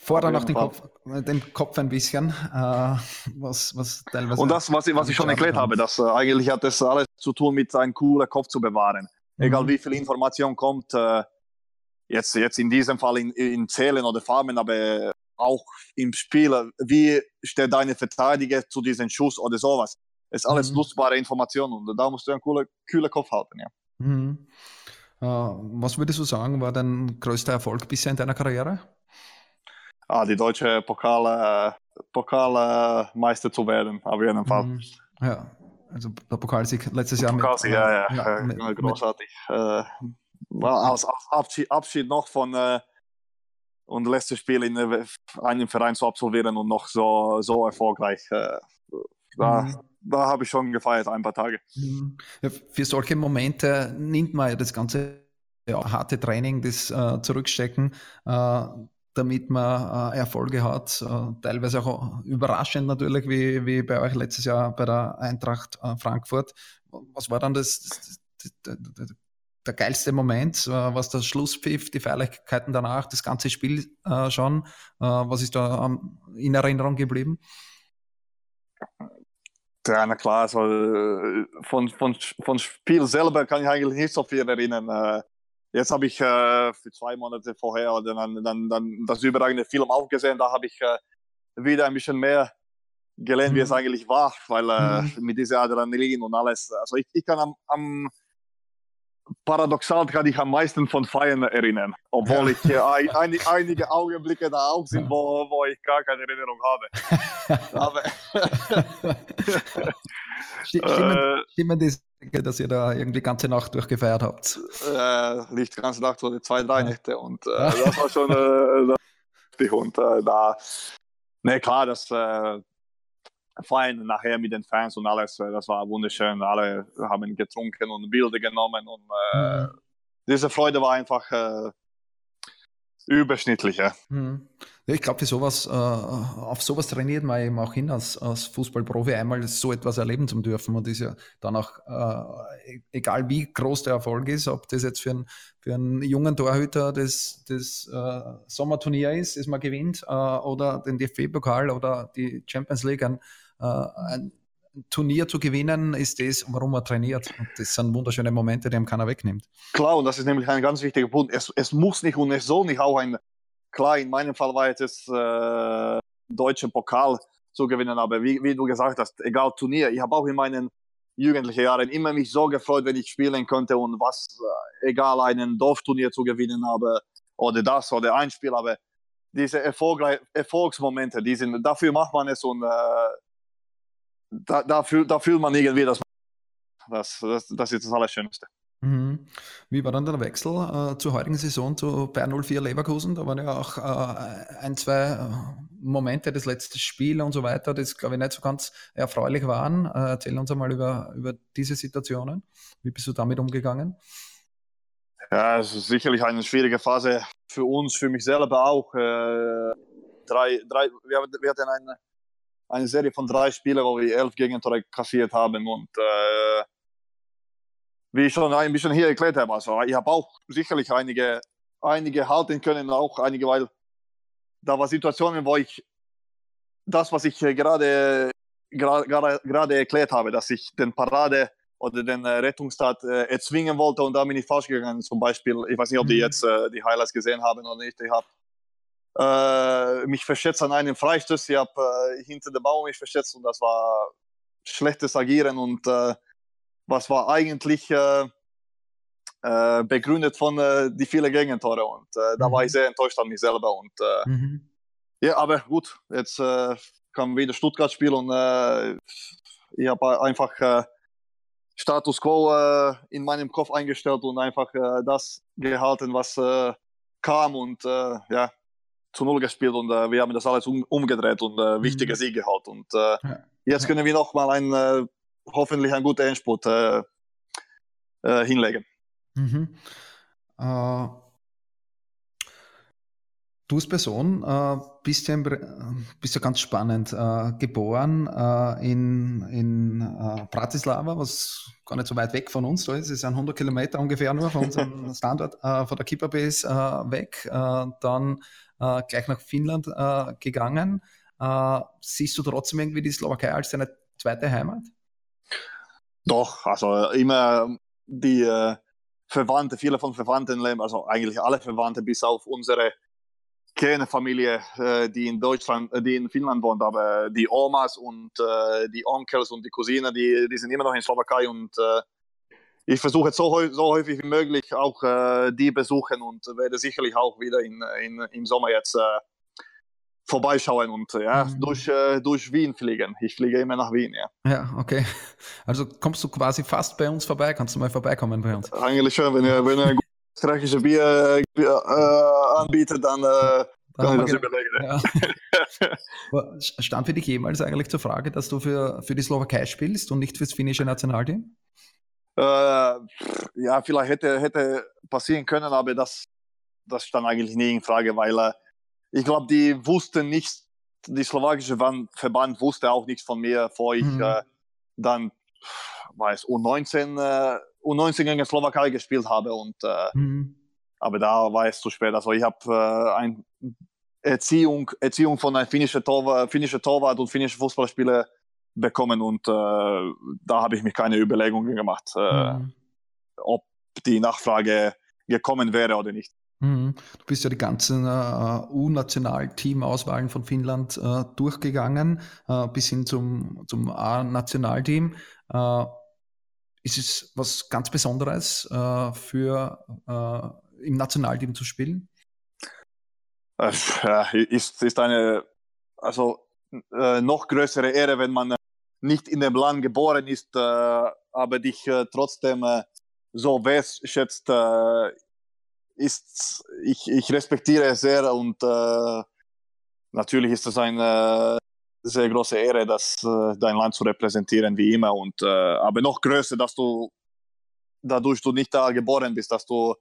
S2: Fordere noch den Kopf, den Kopf ein bisschen, äh, was, was
S3: teilweise. Und das, was ich, was ich schon erklärt habe, dass äh, eigentlich hat das alles zu tun mit einem coolen Kopf zu bewahren. Egal mhm. wie viel Information kommt, äh, jetzt, jetzt in diesem Fall in, in Zählen oder Farben, aber auch im Spiel, wie steht deine Verteidiger zu diesem Schuss oder sowas. Das ist alles mhm. nutzbare Informationen und da musst du einen coolen, kühlen Kopf halten. Ja. Mhm.
S2: Uh, was würdest du sagen, war dein größter Erfolg bisher in deiner Karriere?
S3: Ah, die deutsche Pokal, äh, Pokalmeister zu werden, auf jeden Fall. Mhm.
S2: Ja, also der Pokalsieg letztes Jahr
S3: Pokalsieg, mit, ja, ja, ja, mit, großartig. Mit, äh, als, als Abschied, Abschied, noch von äh, und letztes Spiel in äh, einem Verein zu absolvieren und noch so, so erfolgreich. Äh, da, mhm. da habe ich schon gefeiert, ein paar Tage.
S2: Mhm. Ja, für solche Momente nimmt man ja das ganze ja, harte Training, das äh, Zurückstecken, äh, damit man äh, Erfolge hat. Äh, teilweise auch überraschend natürlich, wie, wie bei euch letztes Jahr bei der Eintracht Frankfurt. Was war dann das, das, das, das der geilste Moment, äh, was das Schlusspfiff, die Feierlichkeiten danach, das ganze Spiel äh, schon. Äh, was ist da ähm, in Erinnerung geblieben?
S3: Ja, na klar, also, äh, von, von, von Spiel selber kann ich eigentlich nicht so viel erinnern. Äh, jetzt habe ich äh, für zwei Monate vorher dann, dann, dann das überragende Film auch gesehen. Da habe ich wieder ein bisschen mehr gelernt, mhm. wie es mhm. eigentlich war, weil mhm. mit dieser Adrenalin und alles. Also ich, ich kann am, am paradoxal kann ich am meisten von Feiern erinnern, obwohl ich äh, ein, ein, einige Augenblicke da auch sind, wo, wo ich gar keine Erinnerung habe.
S2: Stimmen, äh, stimmen die, dass ihr da irgendwie ganze Nacht durchgefeiert habt?
S3: Äh, nicht ganze Nacht, sondern zwei, drei Nächte und äh, das war schon äh, und äh, da, ne klar, das äh, Feiern nachher mit den Fans und alles, äh, das war wunderschön. Alle haben getrunken und Bilder genommen und äh, mhm. diese Freude war einfach äh, überschnittlich. Ja. Mhm.
S2: Ich glaube, sowas, äh, auf sowas trainiert man eben auch hin, als, als Fußballprofi einmal so etwas erleben zu dürfen und ist ja dann auch, äh, e-, egal wie groß der Erfolg ist, ob das jetzt für, ein, für einen jungen Torhüter das, das äh, Sommerturnier ist, das man gewinnt, äh, oder den DFB-Pokal oder die Champions League, ein, ein Turnier zu gewinnen, ist das, warum man trainiert. Und das sind wunderschöne Momente, die einem keiner wegnimmt.
S3: Klar, und das ist nämlich ein ganz wichtiger Punkt. Es, es muss nicht und es soll nicht auch ein, klar, in meinem Fall war es äh, deutsche Pokal zu gewinnen, aber wie, wie du gesagt hast, egal Turnier, ich habe auch in meinen jugendlichen Jahren immer mich so gefreut, wenn ich spielen konnte und was, äh, egal einen Dorfturnier zu gewinnen habe oder das oder ein Spiel, aber diese Erfolg, Erfolgsmomente, die sind, dafür macht man es und äh, da, da, fühlt, da fühlt man irgendwie, dass das, das, das ist das Allerschönste.
S2: Mhm. Wie war dann der Wechsel äh, zur heutigen Saison zu Bayern 04 Leverkusen? Da waren ja auch äh, ein, zwei äh, Momente, das letzte Spiel und so weiter, das glaube ich nicht so ganz erfreulich waren. Äh, erzähl uns einmal über, über diese Situationen. Wie bist du damit umgegangen?
S3: Ja, es ist sicherlich eine schwierige Phase für uns, für mich selber auch. Äh, drei, drei, wir, wir hatten eine eine Serie von drei Spielen, wo wir elf Gegentore kassiert haben. Und äh, wie ich schon ein bisschen hier erklärt habe, also ich habe auch sicherlich einige, einige halten können, auch einige, weil da war Situationen, wo ich das, was ich gerade gerade, gerade erklärt habe, dass ich den Parade oder den äh, Rettungstat äh, erzwingen wollte und da bin ich falsch gegangen. Zum Beispiel, ich weiß nicht, ob die mhm. jetzt äh, die Highlights gesehen haben oder nicht. Ich habe äh, mich verschätzt an einem Freistoß, ich habe äh, hinter dem Baum mich verschätzt und das war schlechtes Agieren und äh, was war eigentlich begründet von die vielen Gegentore und da mhm. war ich mhm. sehr enttäuscht an mich selber und mhm. ja, aber gut, jetzt kam wieder Stuttgart spielen und ich habe einfach Status quo äh, in meinem Kopf eingestellt und einfach äh, das gehalten, was äh, kam und äh, ja, zu Null gespielt und äh, wir haben das alles um, umgedreht und äh, wichtige mhm. Siege halt. Und ja. jetzt können wir noch mal ein, hoffentlich einen guten Endspurt hinlegen. Mhm.
S2: Du als Person äh, bist, ja bist ja ganz spannend. Äh, geboren äh, in, in äh, Bratislava, was gar nicht so weit weg von uns da ist. Es sind 100 Kilometer ungefähr nur von unserem Standort, äh, von der Kipperbase äh, weg. dann gleich nach Finnland gegangen. siehst du trotzdem irgendwie die Slowakei als deine zweite Heimat?
S3: Doch, also immer die Verwandte, viele von Verwandten leben, also eigentlich alle Verwandte bis auf unsere keine Familie, äh, die in Deutschland, äh, die in Finnland wohnt, aber die Omas und äh, die Onkels und die Cousinen, die, die sind immer noch in Slowakei und ich versuche so, so häufig wie möglich auch die besuchen und werde sicherlich auch wieder in, in, im Sommer jetzt vorbeischauen und ja, mhm. durch, durch Wien fliegen. Ich fliege immer nach Wien, ja.
S2: Ja, okay. Also kommst du quasi fast bei uns vorbei? Kannst du mal vorbeikommen bei uns?
S3: Eigentlich schon, wenn ihr, wenn ihr österreichische Bier, Bier äh, anbietet, dann äh, kann ich das überlegen.
S2: Ja. Stand für dich jemals eigentlich zur Frage, dass du für, für die Slowakei spielst und nicht fürs finnische Nationalteam?
S3: Äh, ja, vielleicht hätte, hätte passieren können, aber das, das stand eigentlich nie in Frage, weil äh, ich glaube, die wussten nicht, die slowakische Verband wusste auch nichts von mir, bevor ich mhm. äh, dann weiß, U19 äh, U19 gegen Slowakei gespielt habe. Und, äh, mhm. Aber da war es zu spät. Also ich habe äh, eine Erziehung, Erziehung von einem finnischen Torwart, finnischer Torwart und finnischen Fußballspieler bekommen und äh, da habe ich mich keine Überlegungen gemacht, äh, mhm. ob die Nachfrage gekommen wäre oder nicht.
S2: Mhm. Du bist ja die ganzen äh, U-Nationalteam-Auswahlen von Finnland äh, durchgegangen, äh, bis hin zum, zum A-Nationalteam. Äh, ist es was ganz Besonderes für im Nationalteam zu spielen?
S3: Ja, ist, ist eine also äh, noch größere Ehre, wenn man nicht in dem Land geboren ist, äh, aber dich äh, trotzdem so wertschätzt. ist, ich, ich respektiere es sehr und natürlich ist das ein sehr große Ehre, das, äh, dein Land zu repräsentieren, wie immer. Und, äh, aber noch größer, dass du dadurch du nicht da geboren bist, dass du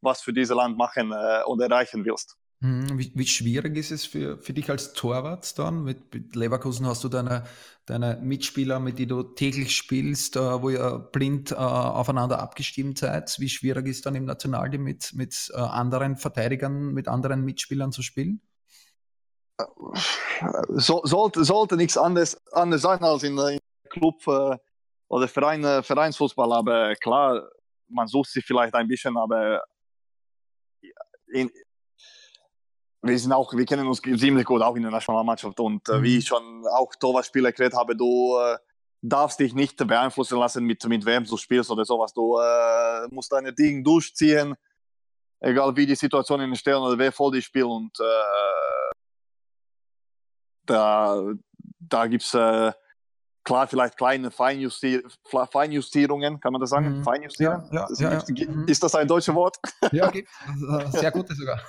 S3: was für dieses Land machen äh, und erreichen willst.
S2: Mhm. Wie, wie, schwierig ist es für, für dich als Torwart dann? Mit, mit Leverkusen hast du deine, deine Mitspieler, mit denen du täglich spielst, äh, wo ihr blind äh, aufeinander abgestimmt seid. Wie schwierig ist dann im Nationalteam mit, mit äh, anderen Verteidigern, mit anderen Mitspielern zu spielen?
S3: so, sollte, sollte nichts anderes, anders sein als in, in Club äh, oder Verein, äh, Vereinsfußball. Aber klar, man sucht sich vielleicht ein bisschen, aber in, wir sind auch, wir kennen uns ziemlich gut auch in der Nationalmannschaft und äh, wie mhm. ich schon auch Torwartspieler erklärt habe, du äh, darfst dich nicht beeinflussen lassen mit, mit wem du spielst oder sowas. Du äh, musst deine Dinge durchziehen, egal wie die Situation entstehen oder wer vor dir spielt und äh, da, da gibt es äh, klar vielleicht kleine Feinjustier Feinjustierungen, kann man das sagen? Mhm. Feinjustieren? Ja, ja, ja, ja. Mhm. Ist das ein deutsches Wort?
S2: Ja, gibt sehr gute sogar.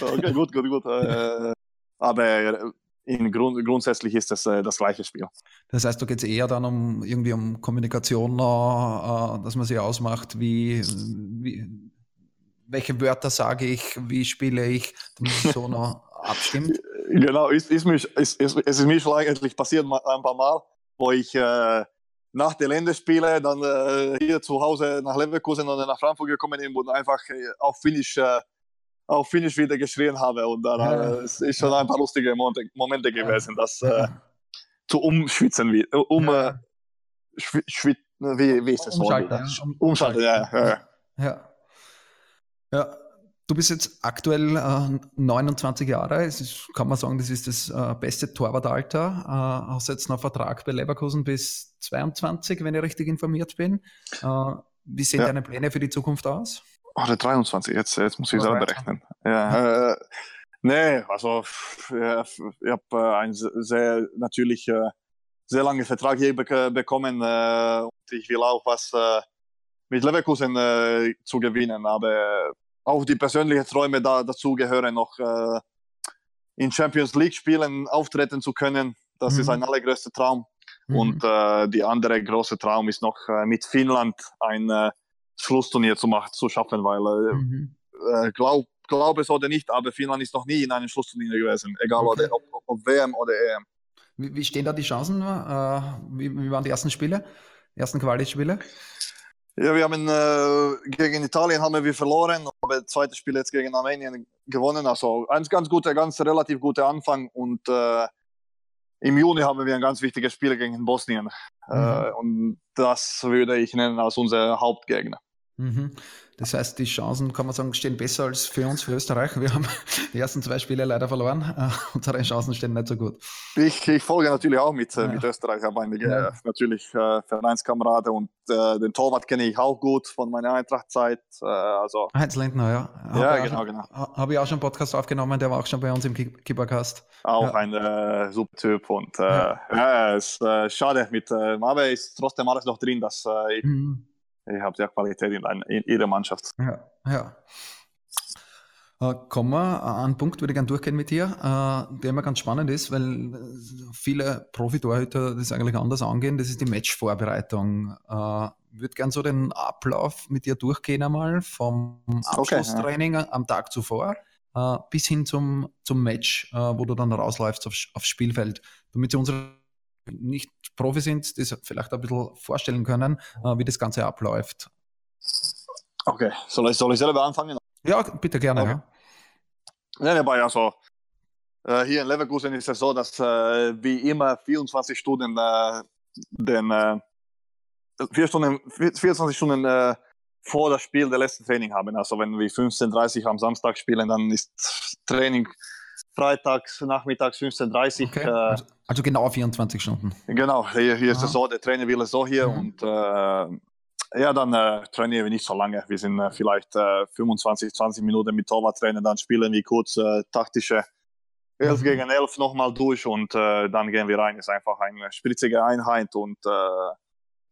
S3: Okay, gut, gut, gut. Äh, aber in Grund, grundsätzlich ist das äh, das gleiche Spiel.
S2: Das heißt, da geht es eher dann um irgendwie um Kommunikation, äh, dass man sich ausmacht, wie, wie welche Wörter sage ich, wie spiele ich, damit es so noch abstimmt.
S3: Genau, ist, ist mich, ist, ist, es ist mir schon eigentlich passiert ein paar Mal, wo ich äh, nach den Länderspielen dann äh, hier zu Hause nach Leverkusen oder nach Frankfurt gekommen bin und einfach äh, auf Finnisch, äh, auf Finnisch wieder geschrien habe. Und dann ja. Äh, es ist schon ein paar lustige Momente, Momente gewesen, das äh, zu umschwitzen, um, ja. schwit, Wie, wie ist das
S2: Umschalten,
S3: Wort?
S2: ja. Um-
S3: Umschalten, ja. ja, ja.
S2: Du bist jetzt aktuell äh, 29 Jahre. Es ist, kann man sagen, das ist das äh, beste Torwartalter. Äh, hast jetzt noch Vertrag bei Leverkusen bis 22, wenn ich richtig informiert bin. Äh, wie sehen
S3: Ja.
S2: deine Pläne für die Zukunft aus?
S3: Oder 23, jetzt, jetzt muss ich selber
S2: 23.
S3: berechnen. Ja, äh, nee, also ja, ich habe äh, einen se- sehr natürlich äh, sehr langen Vertrag hier bek bekommen äh, und ich will auch was äh, mit Leverkusen äh, zu gewinnen, aber auch die persönlichen Träume da, dazu gehören noch äh, in Champions League Spielen auftreten zu können. Das
S2: Mhm.
S3: ist ein allergrößter Traum.
S2: Mhm.
S3: Und äh, die andere große Traum ist noch äh, mit Finnland ein äh, Schlussturnier zu machen, zu schaffen, weil äh,
S2: Mhm.
S3: äh, glaub, glaube es oder nicht, aber Finnland ist noch nie in einem Schlussturnier gewesen, egal
S2: Okay.
S3: oder, ob, ob WM oder EM.
S2: Wie, wie stehen da die Chancen? Äh, wie, wie waren die ersten Spiele? Ersten Quali-Spiele?
S3: Ja, wir haben äh, gegen Italien haben wir verloren, aber das zweite Spiel jetzt gegen Armenien gewonnen. Also ein ganz guter, ganz relativ guter Anfang und äh, im Juni haben wir ein ganz wichtiges Spiel gegen Bosnien äh, und das würde ich nennen als unser Hauptgegner.
S2: Mhm. Das heißt, die Chancen, kann man sagen, stehen besser als für uns, für Österreich. Wir haben die ersten zwei Spiele leider verloren. Äh, unsere Chancen stehen nicht so gut.
S3: Ich, ich folge natürlich auch mit, äh,
S2: Ja.
S3: mit Österreich, habe einige
S2: Ja.
S3: natürlich äh, Vereinskameraden und äh, den Torwart kenne ich auch gut von meiner Eintrachtzeit. Äh, also
S2: Heinz Lindner, ja. Hab
S3: Ja,
S2: ich
S3: genau,
S2: schon,
S3: genau.
S2: Habe ich auch schon einen Podcast aufgenommen, der war auch schon bei uns im Keepercast.
S3: auch
S2: Ja.
S3: ein äh, super Typ und
S2: Ja.
S3: es ist schade mit, äh, aber ist trotzdem alles noch drin, dass ich,
S2: Mhm.
S3: Ich habe ja Qualität in, ein- in ihrer Mannschaft.
S2: Ja, ja. Äh, kommen wir an einen Punkt, würde ich gerne durchgehen mit dir, äh, der immer ganz spannend ist, weil äh, viele Profitorhüter das eigentlich anders angehen. Das ist die Matchvorbereitung. Äh, würde gern so den Ablauf mit dir durchgehen einmal vom
S3: Okay,
S2: Abschlusstraining am Tag zuvor äh, bis hin zum, zum Match, äh, wo du dann rausläufst aufs, aufs Spielfeld. Damit sie unsere nicht Profi sind, das vielleicht ein bisschen vorstellen können, äh, wie das Ganze abläuft.
S3: Okay, soll ich, soll ich selber anfangen?
S2: Ja, bitte gerne.
S3: Okay.
S2: Ja.
S3: Nein, aber also hier in Leverkusen ist es so, dass äh, wie immer 24 Stunden den äh, vier Stunden, 24 Stunden äh, vor das Spiel der letzten Training haben. Also wenn wir 15.30 Uhr am Samstag spielen, dann ist Training freitags, nachmittags 15.30
S2: Okay.
S3: Uhr. Äh,
S2: also, also genau 24 Stunden.
S3: Genau, hier, hier ist es so, der Trainer will es so hier
S2: Mhm.
S3: und äh, ja, dann äh, trainieren wir nicht so lange. Wir sind äh, vielleicht äh, 25, 20 Minuten mit Torwarttrainer, dann spielen wir kurz äh, taktische 11
S2: Mhm.
S3: gegen 11 nochmal durch und äh, dann gehen wir rein. Ist einfach eine spritzige Einheit und äh,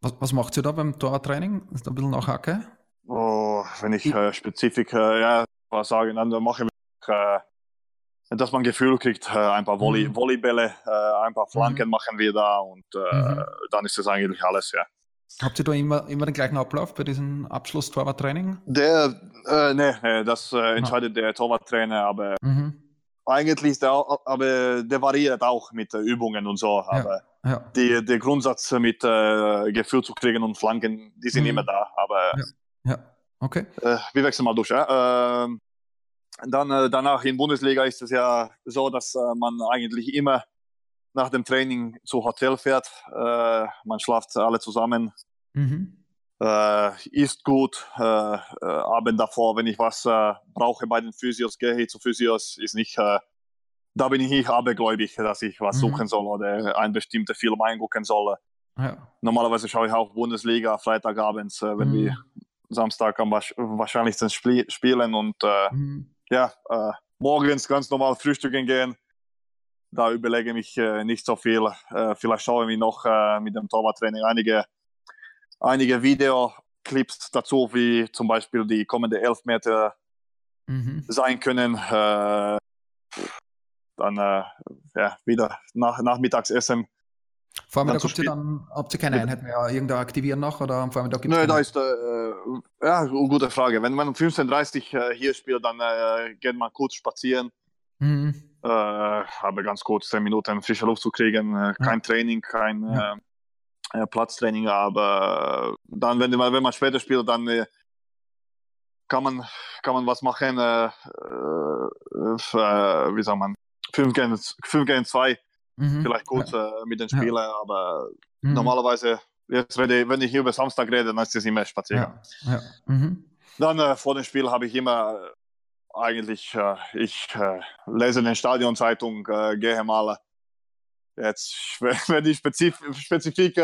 S2: Was, was macht ihr da beim Tortraining? Ist da ein bisschen Nachhacke?
S3: oh, wenn ich äh, spezifisch äh, ja, was sagen, dann machen wir äh, dass man Gefühl kriegt, äh, ein paar Volley,
S2: Mhm.
S3: Volleybälle, äh, ein paar Flanken machen wir da und äh,
S2: Mhm.
S3: dann ist das eigentlich alles, ja.
S2: Habt ihr da immer, immer den gleichen Ablauf bei diesem Abschluss-Torwarttraining?
S3: Der, äh, nee, nee, das äh, entscheidet der Torwarttrainer, aber
S2: Mhm.
S3: eigentlich ist der, auch- aber der variiert auch mit Übungen und so. Aber
S2: Ja.
S3: die, der Grundsatz mit äh, Gefühl zu kriegen und Flanken, die sind
S2: Mhm.
S3: immer da. Aber
S2: Ja. Okay.
S3: äh, wir wechseln mal durch. Ja? Dann äh, danach in Bundesliga ist es ja so, dass äh, man eigentlich immer nach dem Training zu Hotel fährt. Äh, man schlaft alle zusammen,
S2: Mhm.
S3: äh, isst gut. Äh, äh, Abend davor, wenn ich was brauche bei den Physios, gehe ich zu Physios. Ist nicht, da bin ich nicht abergläubig, dass ich was
S2: Mhm.
S3: suchen soll oder einen bestimmten Film eingucken soll.
S2: Ja.
S3: Normalerweise schaue ich auch Bundesliga Freitagabends, wenn
S2: Mhm.
S3: wir Samstag am wahrscheinlichsten spielen und
S2: Mhm.
S3: Ja, äh, morgens ganz normal frühstücken gehen. Da überlege ich mich äh, nicht so viel. Äh, vielleicht schauen wir noch äh, mit dem Torwarttraining einige, einige Videoclips dazu, wie zum Beispiel die kommende Elfmeter
S2: Mhm.
S3: sein können. Dann ja, wieder nach, Nachmittagsessen.
S2: Vormittag habt ihr dann habt ihr keine? Einheit mehr irgendwo aktivieren noch oder am Vormittag gibt's
S3: Nö,
S2: keine?
S3: da ist äh, ja gute Frage. Wenn man um 15.30 Uhr äh, hier spielt, dann äh, geht man kurz spazieren.
S2: Mhm.
S3: äh, habe ganz kurz 10 Minuten frische Luft zu kriegen. Äh, kein Training, kein
S2: Ja.
S3: äh, äh, Platztraining, aber dann, wenn man, wenn man später spielt, dann kann, man, kann man was machen. F- äh, wie sagt man? 5 gegen, 5 gegen 2,
S2: Mhm.
S3: vielleicht kurz äh, mit den
S2: Ja.
S3: Spielern, aber
S2: Mhm.
S3: normalerweise jetzt rede, wenn ich über Samstag rede, dann ist es immer Spaziergang.
S2: Ja, ja. Mhm.
S3: Dann äh, vor dem Spiel habe ich immer äh, eigentlich, äh, ich äh, lese in der Stadionzeitung, äh, gehe mal jetzt, wenn die Spezif Spezifik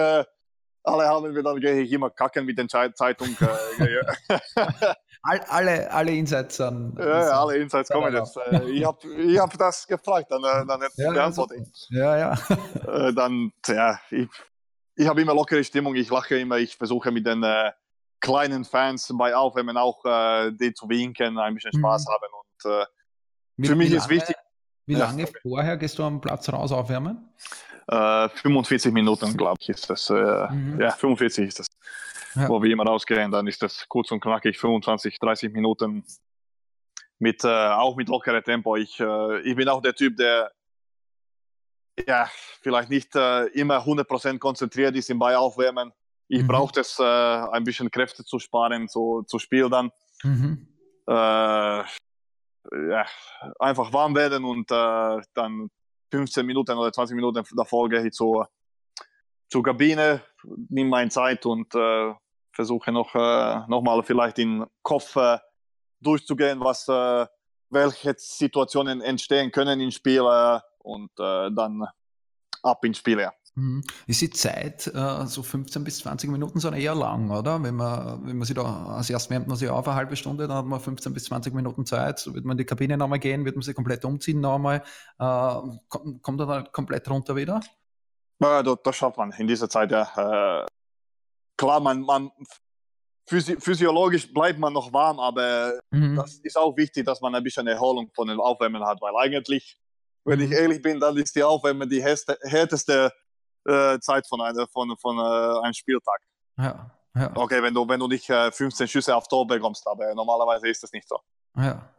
S3: alle haben wir, dann immer kacken mit der Zeitung.
S2: All, alle, alle Insights
S3: dann. Ja, ja alle Insights kommen jetzt. ich habe ich hab das gefragt, dann, dann ja, beantworte ich.
S2: Ja, ja.
S3: dann, ja, ich, ich habe immer lockere Stimmung, ich lache immer, ich versuche mit den äh, kleinen Fans bei Aufwärmen auch äh, die zu winken, ein bisschen Spaß mhm. haben. Und äh, für mich ist wichtig.
S2: Wie lange vorher gehst du am Platz raus aufwärmen?
S3: Äh, 45 Minuten, glaube ich, ist das. Äh, mhm. Ja, 45 ist das. Ja. Wo wir immer rausgehen, dann ist das kurz und knackig, 25, 30 Minuten mit, äh, auch mit lockerem Tempo. Ich, äh, ich bin auch der Typ, der ja, vielleicht nicht äh, immer 100% konzentriert ist im Beiaufwärmen. Ich mhm. brauche das, äh, ein bisschen Kräfte zu sparen, zu, zu spielen dann. Mhm. Äh, ja, einfach warm werden und äh, dann 15 Minuten oder 20 Minuten davor gehe ich zur, zur Kabine, nehme meine Zeit und äh, versuche noch, äh, noch mal vielleicht den Kopf durchzugehen, was, welche Situationen entstehen können im Spiel und äh, dann ab ins Spiel. Ja.
S2: Mhm. Ist die Zeit äh, so 15 bis 20 Minuten sind eher lang, oder? Wenn man, wenn man sich da, als erstes wärmt man sich auf eine halbe Stunde, dann hat man 15 bis 20 Minuten Zeit. So wird man in die Kabine nochmal gehen, wird man sich komplett umziehen nochmal. Äh, kommt, dann komplett runter wieder?
S3: Ja, das, das schafft man in dieser Zeit, ja. Äh, klar, man, man physi physiologisch bleibt man noch warm, aber mhm. das ist auch wichtig, dass man ein bisschen Erholung von den Aufwärmen hat, weil eigentlich wenn ich ehrlich bin, dann ist die Aufwärme die härteste äh, Zeit von, einer, von, von äh, einem Spieltag.
S2: Ja, ja.
S3: Okay, wenn du, wenn du nicht äh, 15 Schüsse auf Tor bekommst, aber normalerweise ist das nicht so.
S2: Ja.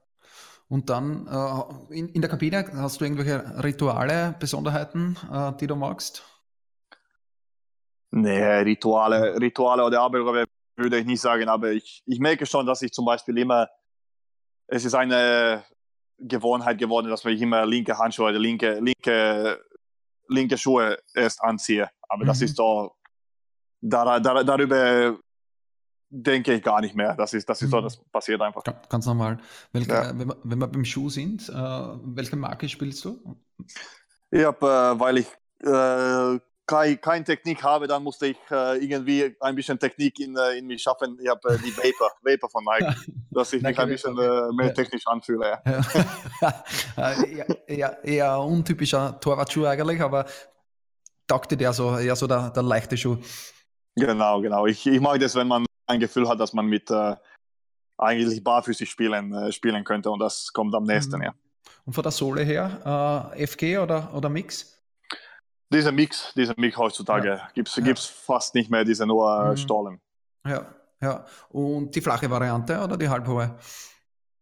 S2: Und dann äh, in, in der Kabine hast du irgendwelche Rituale, Besonderheiten, äh, die du magst?
S3: Nee, Rituale, Rituale oder Aberglaube würde ich nicht sagen, aber ich, ich merke schon, dass ich zum Beispiel immer, es ist eine Gewohnheit geworden, dass ich immer linke Handschuhe oder linke, linke, linke Schuhe erst anziehe. Aber mhm. das ist so, da, da, darüber denke ich gar nicht mehr. Das ist, das ist mhm. so, das passiert einfach.
S2: Ganz normal. Welche, ja. wenn, wir, wenn wir beim Schuh sind, äh, welche Marke spielst du?
S3: Ich habe, äh, weil ich äh, keine kein Technik habe, dann musste ich äh, irgendwie ein bisschen Technik in, äh, in mich schaffen. Ich habe äh, die Vapor, Vapor von Nike, dass ich mich ein bisschen äh, mehr technisch anfühle. Ja.
S2: ja, eher, eher untypischer Torwartschuh eigentlich, aber taugte der so, eher so der, der leichte Schuh.
S3: Genau, genau. Ich, ich mag das, wenn man ein Gefühl hat, dass man mit äh, eigentlich barfüßig spielen, äh, spielen könnte und das kommt am nächsten, mhm. ja.
S2: Und von der Sohle her, FG oder, oder Mix?
S3: Dieser Mix, dieser Mix heutzutage ja. gibt es ja. fast nicht mehr, diese nur mhm. Stollen.
S2: Ja, ja. Und die flache Variante oder die halbhohe?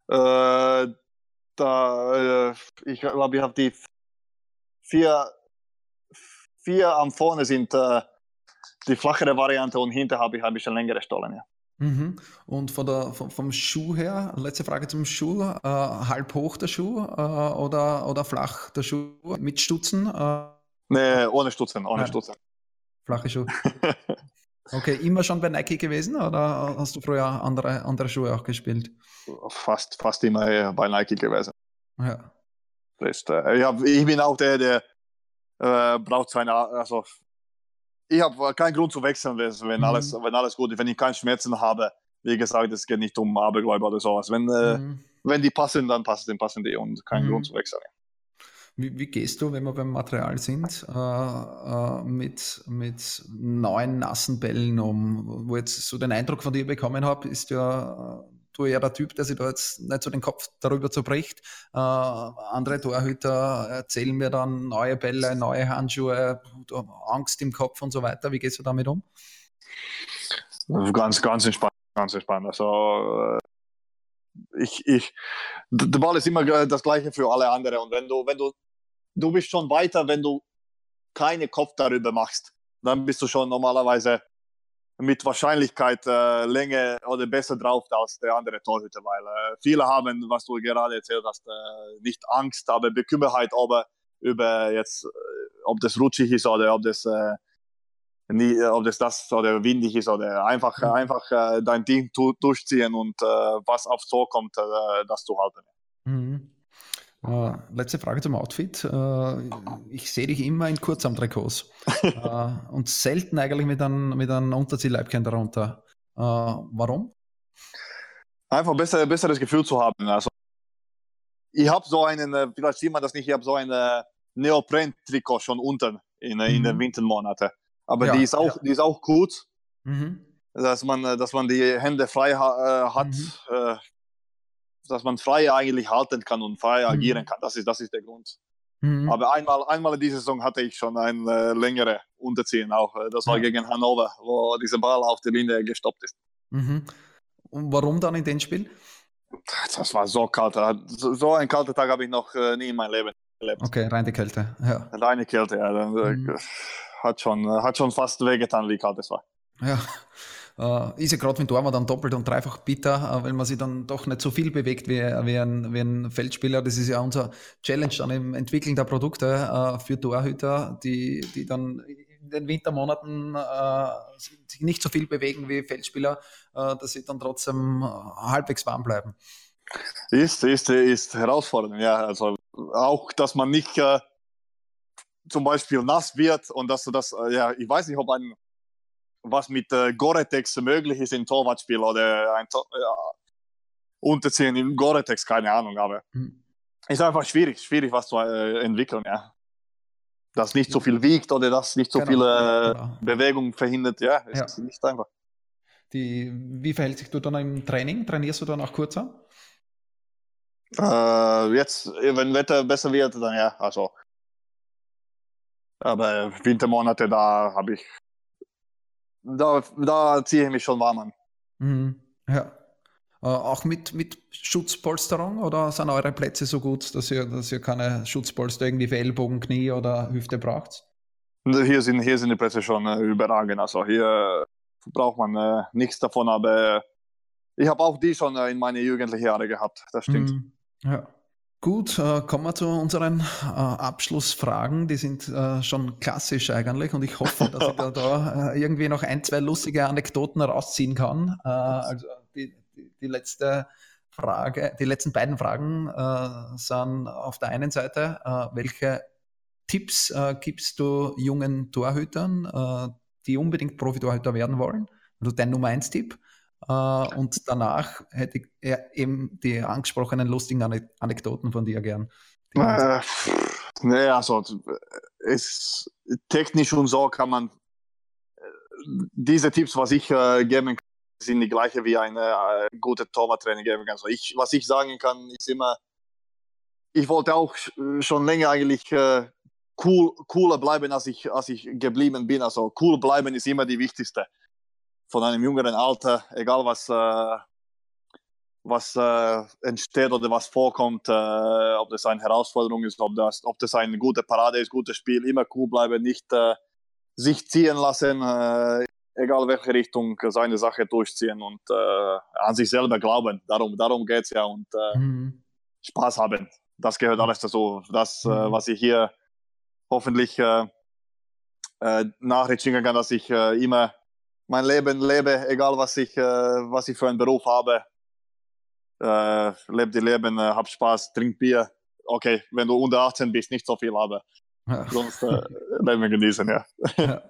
S3: Äh, da, äh, ich glaube, ich habe die vier, vier am vorne sind äh, die flachere Variante und hinter habe ich ein bisschen längere Stollen, ja.
S2: Mhm. Und von der, vom, vom, Schuh her, letzte Frage zum Schuh, äh, halb hoch der Schuh äh, oder, oder flach der Schuh mit Stutzen?
S3: Nee, ohne Stutzen, ohne ja. Stutzen.
S2: Flache Schuhe. Okay, immer schon bei Nike gewesen oder hast du früher andere, andere Schuhe auch gespielt?
S3: Fast, fast immer bei Nike gewesen.
S2: Ja.
S3: Das, äh, ich, hab, ich bin auch der, der äh, braucht seine, also ich habe keinen Grund zu wechseln, wenn, mhm. alles, wenn alles gut ist, wenn ich keine Schmerzen habe. Wie gesagt, es geht nicht um Abergläuber oder sowas. Wenn, äh, mhm. wenn die passen, dann passen, passen die und kein mhm. Grund zu wechseln.
S2: Wie, wie, gehst du, wenn wir beim Material sind, äh, äh, mit, mit neuen nassen Bällen um? Wo jetzt so den Eindruck von dir bekommen habe, ist ja äh, du eher der Typ, der sich da jetzt nicht so den Kopf darüber zerbricht. Äh, andere Torhüter erzählen mir dann neue Bälle, neue Handschuhe, Angst im Kopf und so weiter. Wie gehst du damit um?
S3: Ganz, ganz entspannt, ganz entspannt. Also äh, ich, ich, der Ball ist immer das Gleiche für alle anderen. Und wenn du, wenn du du bist schon weiter, wenn du keinen Kopf darüber machst. Dann bist du schon normalerweise mit Wahrscheinlichkeit äh, länger oder besser drauf als der andere Torhüter, weil äh, viele haben, was du gerade erzählt hast, äh, nicht Angst, aber Bekümmerheit über, über jetzt, äh, ob das rutschig ist oder ob das äh, nie, äh, ob das das oder windig ist oder einfach, mhm. einfach dein Ding durchziehen und was aufs Tor kommt, das zu halten.
S2: Mhm. Uh, letzte Frage zum Outfit. Uh, ich sehe dich immer in Kurzarmtrikots uh, und selten eigentlich mit einem, mit einem Unterziehleibchen darunter. warum?
S3: Einfach besser, besseres Gefühl zu haben. Also, ich habe so einen, vielleicht sieht man das nicht, ich habe so ein Neopren-Trikot schon unten in, mhm. in den. Wintermonaten. Aber ja, die, ist auch, ja. die ist auch gut, mhm. dass, man, dass man die Hände frei ha, hat. Mhm dass man frei eigentlich halten kann und frei mhm. agieren kann. Das ist, das ist der Grund. Mhm. Aber einmal, einmal in dieser Saison hatte ich schon ein äh, längere Unterziehen auch. Äh, das war ja. gegen Hannover, wo dieser Ball auf der Linie gestoppt ist.
S2: Mhm. Und warum dann in dem Spiel?
S3: Das war so kalt. So einen kalten Tag habe ich noch äh, nie in meinem Leben erlebt.
S2: Okay, reine Kälte. Ja.
S3: Reine Kälte, ja. Äh, mhm. Hat, schon, hat schon fast wehgetan, wie kalt es war.
S2: Ja. Äh, ist ja gerade mit Torwart dann doppelt und dreifach bitter, äh, weil man sich dann doch nicht so viel bewegt wie, wie, ein, wie ein Feldspieler. Das ist ja unser Challenge dann im Entwickeln der Produkte äh, für Torhüter, die, die dann in den Wintermonaten äh, sich nicht so viel bewegen wie Feldspieler, äh, dass sie dann trotzdem äh, halbwegs warm bleiben.
S3: Ist, ist, ist herausfordernd, ja. Also auch, dass man nicht zum Beispiel nass wird und dass du das, ja, ich weiß nicht, ob ein was mit äh, Goretex möglich ist im Torwartspiel oder ein Tor ja, Unterziehen im Goretex, keine Ahnung, aber mhm. ist einfach schwierig, schwierig was zu äh, entwickeln, ja. Das nicht so viel wiegt oder das nicht so genau. viel äh, genau. Bewegung verhindert, ja, ist ja. nicht einfach.
S2: Die, wie verhält sich du dann im Training? Trainierst du dann auch kurzer?
S3: Äh, jetzt, wenn Wetter besser wird, dann ja, also. Aber Wintermonate, da habe ich da, da ziehe ich mich schon warm an.
S2: Mhm. Ja. Äh, auch mit, mit Schutzpolsterung oder sind eure Plätze so gut, dass ihr, dass ihr keine Schutzpolster irgendwie für Ellbogen, Knie oder Hüfte braucht?
S3: Hier sind, hier sind die Plätze schon äh, überragend. Also hier braucht man äh, nichts davon, aber ich habe auch die schon äh, in meine jugendlichen Jahre gehabt. Das stimmt. Mhm.
S2: Ja. Gut, äh, kommen wir zu unseren äh, Abschlussfragen. Die sind äh, schon klassisch eigentlich und ich hoffe, dass ich da, da äh, irgendwie noch ein, zwei lustige Anekdoten rausziehen kann. Äh, also die, die, die, letzte Frage, die letzten beiden Fragen äh, sind auf der einen Seite, welche Tipps gibst du jungen Torhütern, die unbedingt Profitorhüter werden wollen? Also dein Nummer eins Tipp. Uh, und danach hätte ich eben die angesprochenen lustigen Anekdoten von dir gern.
S3: Äh, nee, also es, technisch und so kann man äh, diese Tipps, was ich äh, geben kann, sind die gleiche wie eine äh, gute Torwarttraining geben kann. Also ich, was ich sagen kann, ist immer, ich wollte auch schon länger eigentlich äh, cool, cooler bleiben, als ich, als ich geblieben bin. Also cool bleiben ist immer die wichtigste von einem jüngeren Alter, egal was, äh, was äh, entsteht oder was vorkommt, äh, ob das eine Herausforderung ist, ob das, ob das eine gute Parade ist, gutes Spiel, immer cool bleiben, nicht äh, sich ziehen lassen, äh, egal welche Richtung, seine Sache durchziehen und äh, an sich selber glauben. Darum, darum geht es ja und mhm. Spaß haben. Das gehört alles dazu. Das, mhm. was ich hier hoffentlich äh, nachrichten kann, dass ich immer mein Leben lebe, egal was ich, äh, was ich für einen Beruf habe. Äh, lebe die Leben, äh, hab Spaß, trink Bier. Okay, wenn du unter 18 bist, nicht so viel, aber ja. sonst äh, Leben genießen, ja.
S2: ja.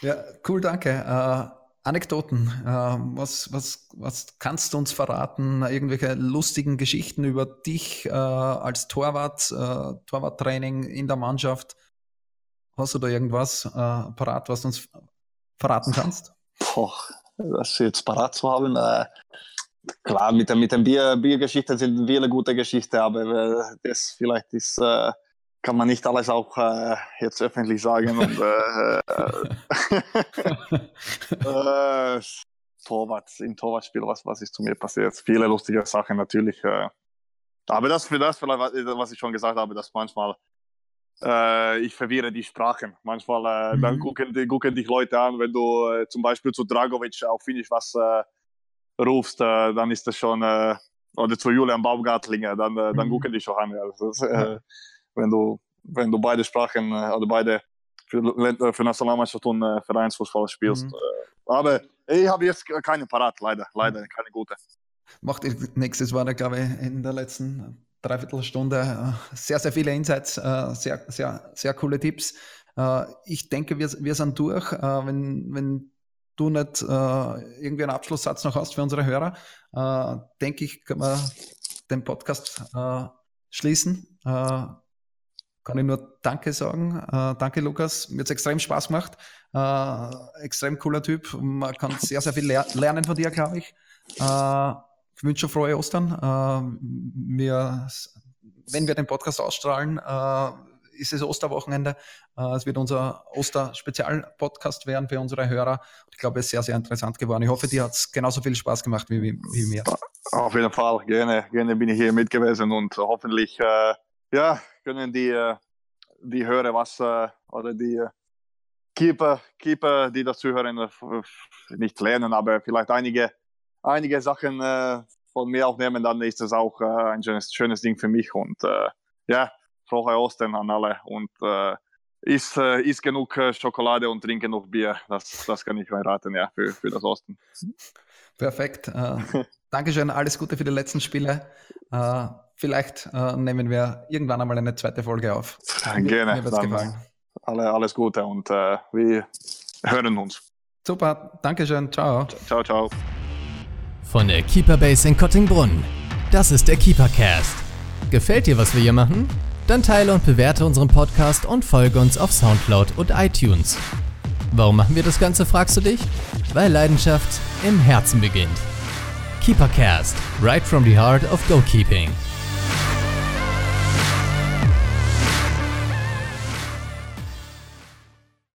S2: ja. cool, danke. Anekdoten. Was, was, was kannst du uns verraten? Irgendwelche lustigen Geschichten über dich als Torwart, Torwarttraining in der Mannschaft? Hast du da irgendwas parat, was du uns verraten kannst?
S3: Boah, das jetzt parat zu haben. Äh, klar, mit, der, mit den Bier, Biergeschichten sind viele gute Geschichten, aber äh, das vielleicht ist, äh, kann man nicht alles auch äh, jetzt öffentlich sagen. Und, äh, äh, Torwart, im Torwartspiel, was, was ist zu mir passiert? Viele lustige Sachen natürlich. aber das für das, vielleicht, was ich schon gesagt habe, dass manchmal äh, ich verwirre die Sprachen. Manchmal äh, mhm. dann gucken, die, gucken dich Leute an, wenn du äh, zum Beispiel zu Dragovic auf Finnisch was äh, rufst, äh, dann ist das schon, äh, oder zu Julian Baumgartlinger, dann, dann mhm. gucken die schon an. Ja. Ist, wenn, du, wenn du beide Sprachen oder beide für, für Nationalmannschaft und äh, Vereinsfußball spielst. Mhm. aber ich habe jetzt keine parat, leider, leider keine gute.
S2: Macht nächstes war, glaube ich, in der letzten Dreiviertelstunde sehr, sehr viele Insights, sehr, sehr, sehr coole Tipps. Ich denke, wir, wir sind durch. Wenn, wenn du nicht irgendwie einen Abschlusssatz noch hast für unsere Hörer, denke ich, können wir den Podcast schließen kann ich nur Danke sagen. Äh, danke, Lukas. Mir hat es extrem Spaß gemacht. Äh, extrem cooler Typ. Man kann sehr, sehr viel ler lernen von dir, glaube ich. Äh, ich wünsche frohe Ostern. Äh, wir, wenn wir den Podcast ausstrahlen, äh, ist es Osterwochenende. Äh, es wird unser Oster-Spezial-Podcast werden für unsere Hörer. Ich glaube, es ist sehr, sehr interessant geworden. Ich hoffe, dir hat es genauso viel Spaß gemacht wie, wie, mir.
S3: Auf jeden Fall. Gerne, gerne bin ich hier mit gewesen und hoffentlich ja, können die, äh, die Hörer was äh, oder die äh, Keeper, Keeper, die das zuhören, nicht lernen, aber vielleicht einige, einige Sachen von mir aufnehmen, dann ist das auch ein schönes, schönes Ding für mich. Und ja, frohe Ostern an alle und isst, isst genug Schokolade und trink genug Bier. Das, das kann ich euch raten, ja, für, für das Osten.
S2: Perfekt. Äh, Dankeschön, alles Gute für die letzten Spiele. Äh, vielleicht äh, nehmen wir irgendwann einmal eine zweite Folge auf.
S3: Gerne. Mir wird's gefallen. Alle, alles Gute und äh, wir hören uns.
S2: Super, Dankeschön, ciao.
S3: Ciao, ciao.
S1: Von der Keeper Base in Kottingbrunn. Das ist der Keepercast. Gefällt dir, was wir hier machen? Dann teile und bewerte unseren Podcast und folge uns auf Soundcloud und iTunes. Warum machen wir das Ganze, fragst du dich? Weil Leidenschaft im Herzen beginnt. Keepercast, right from the heart of goalkeeping.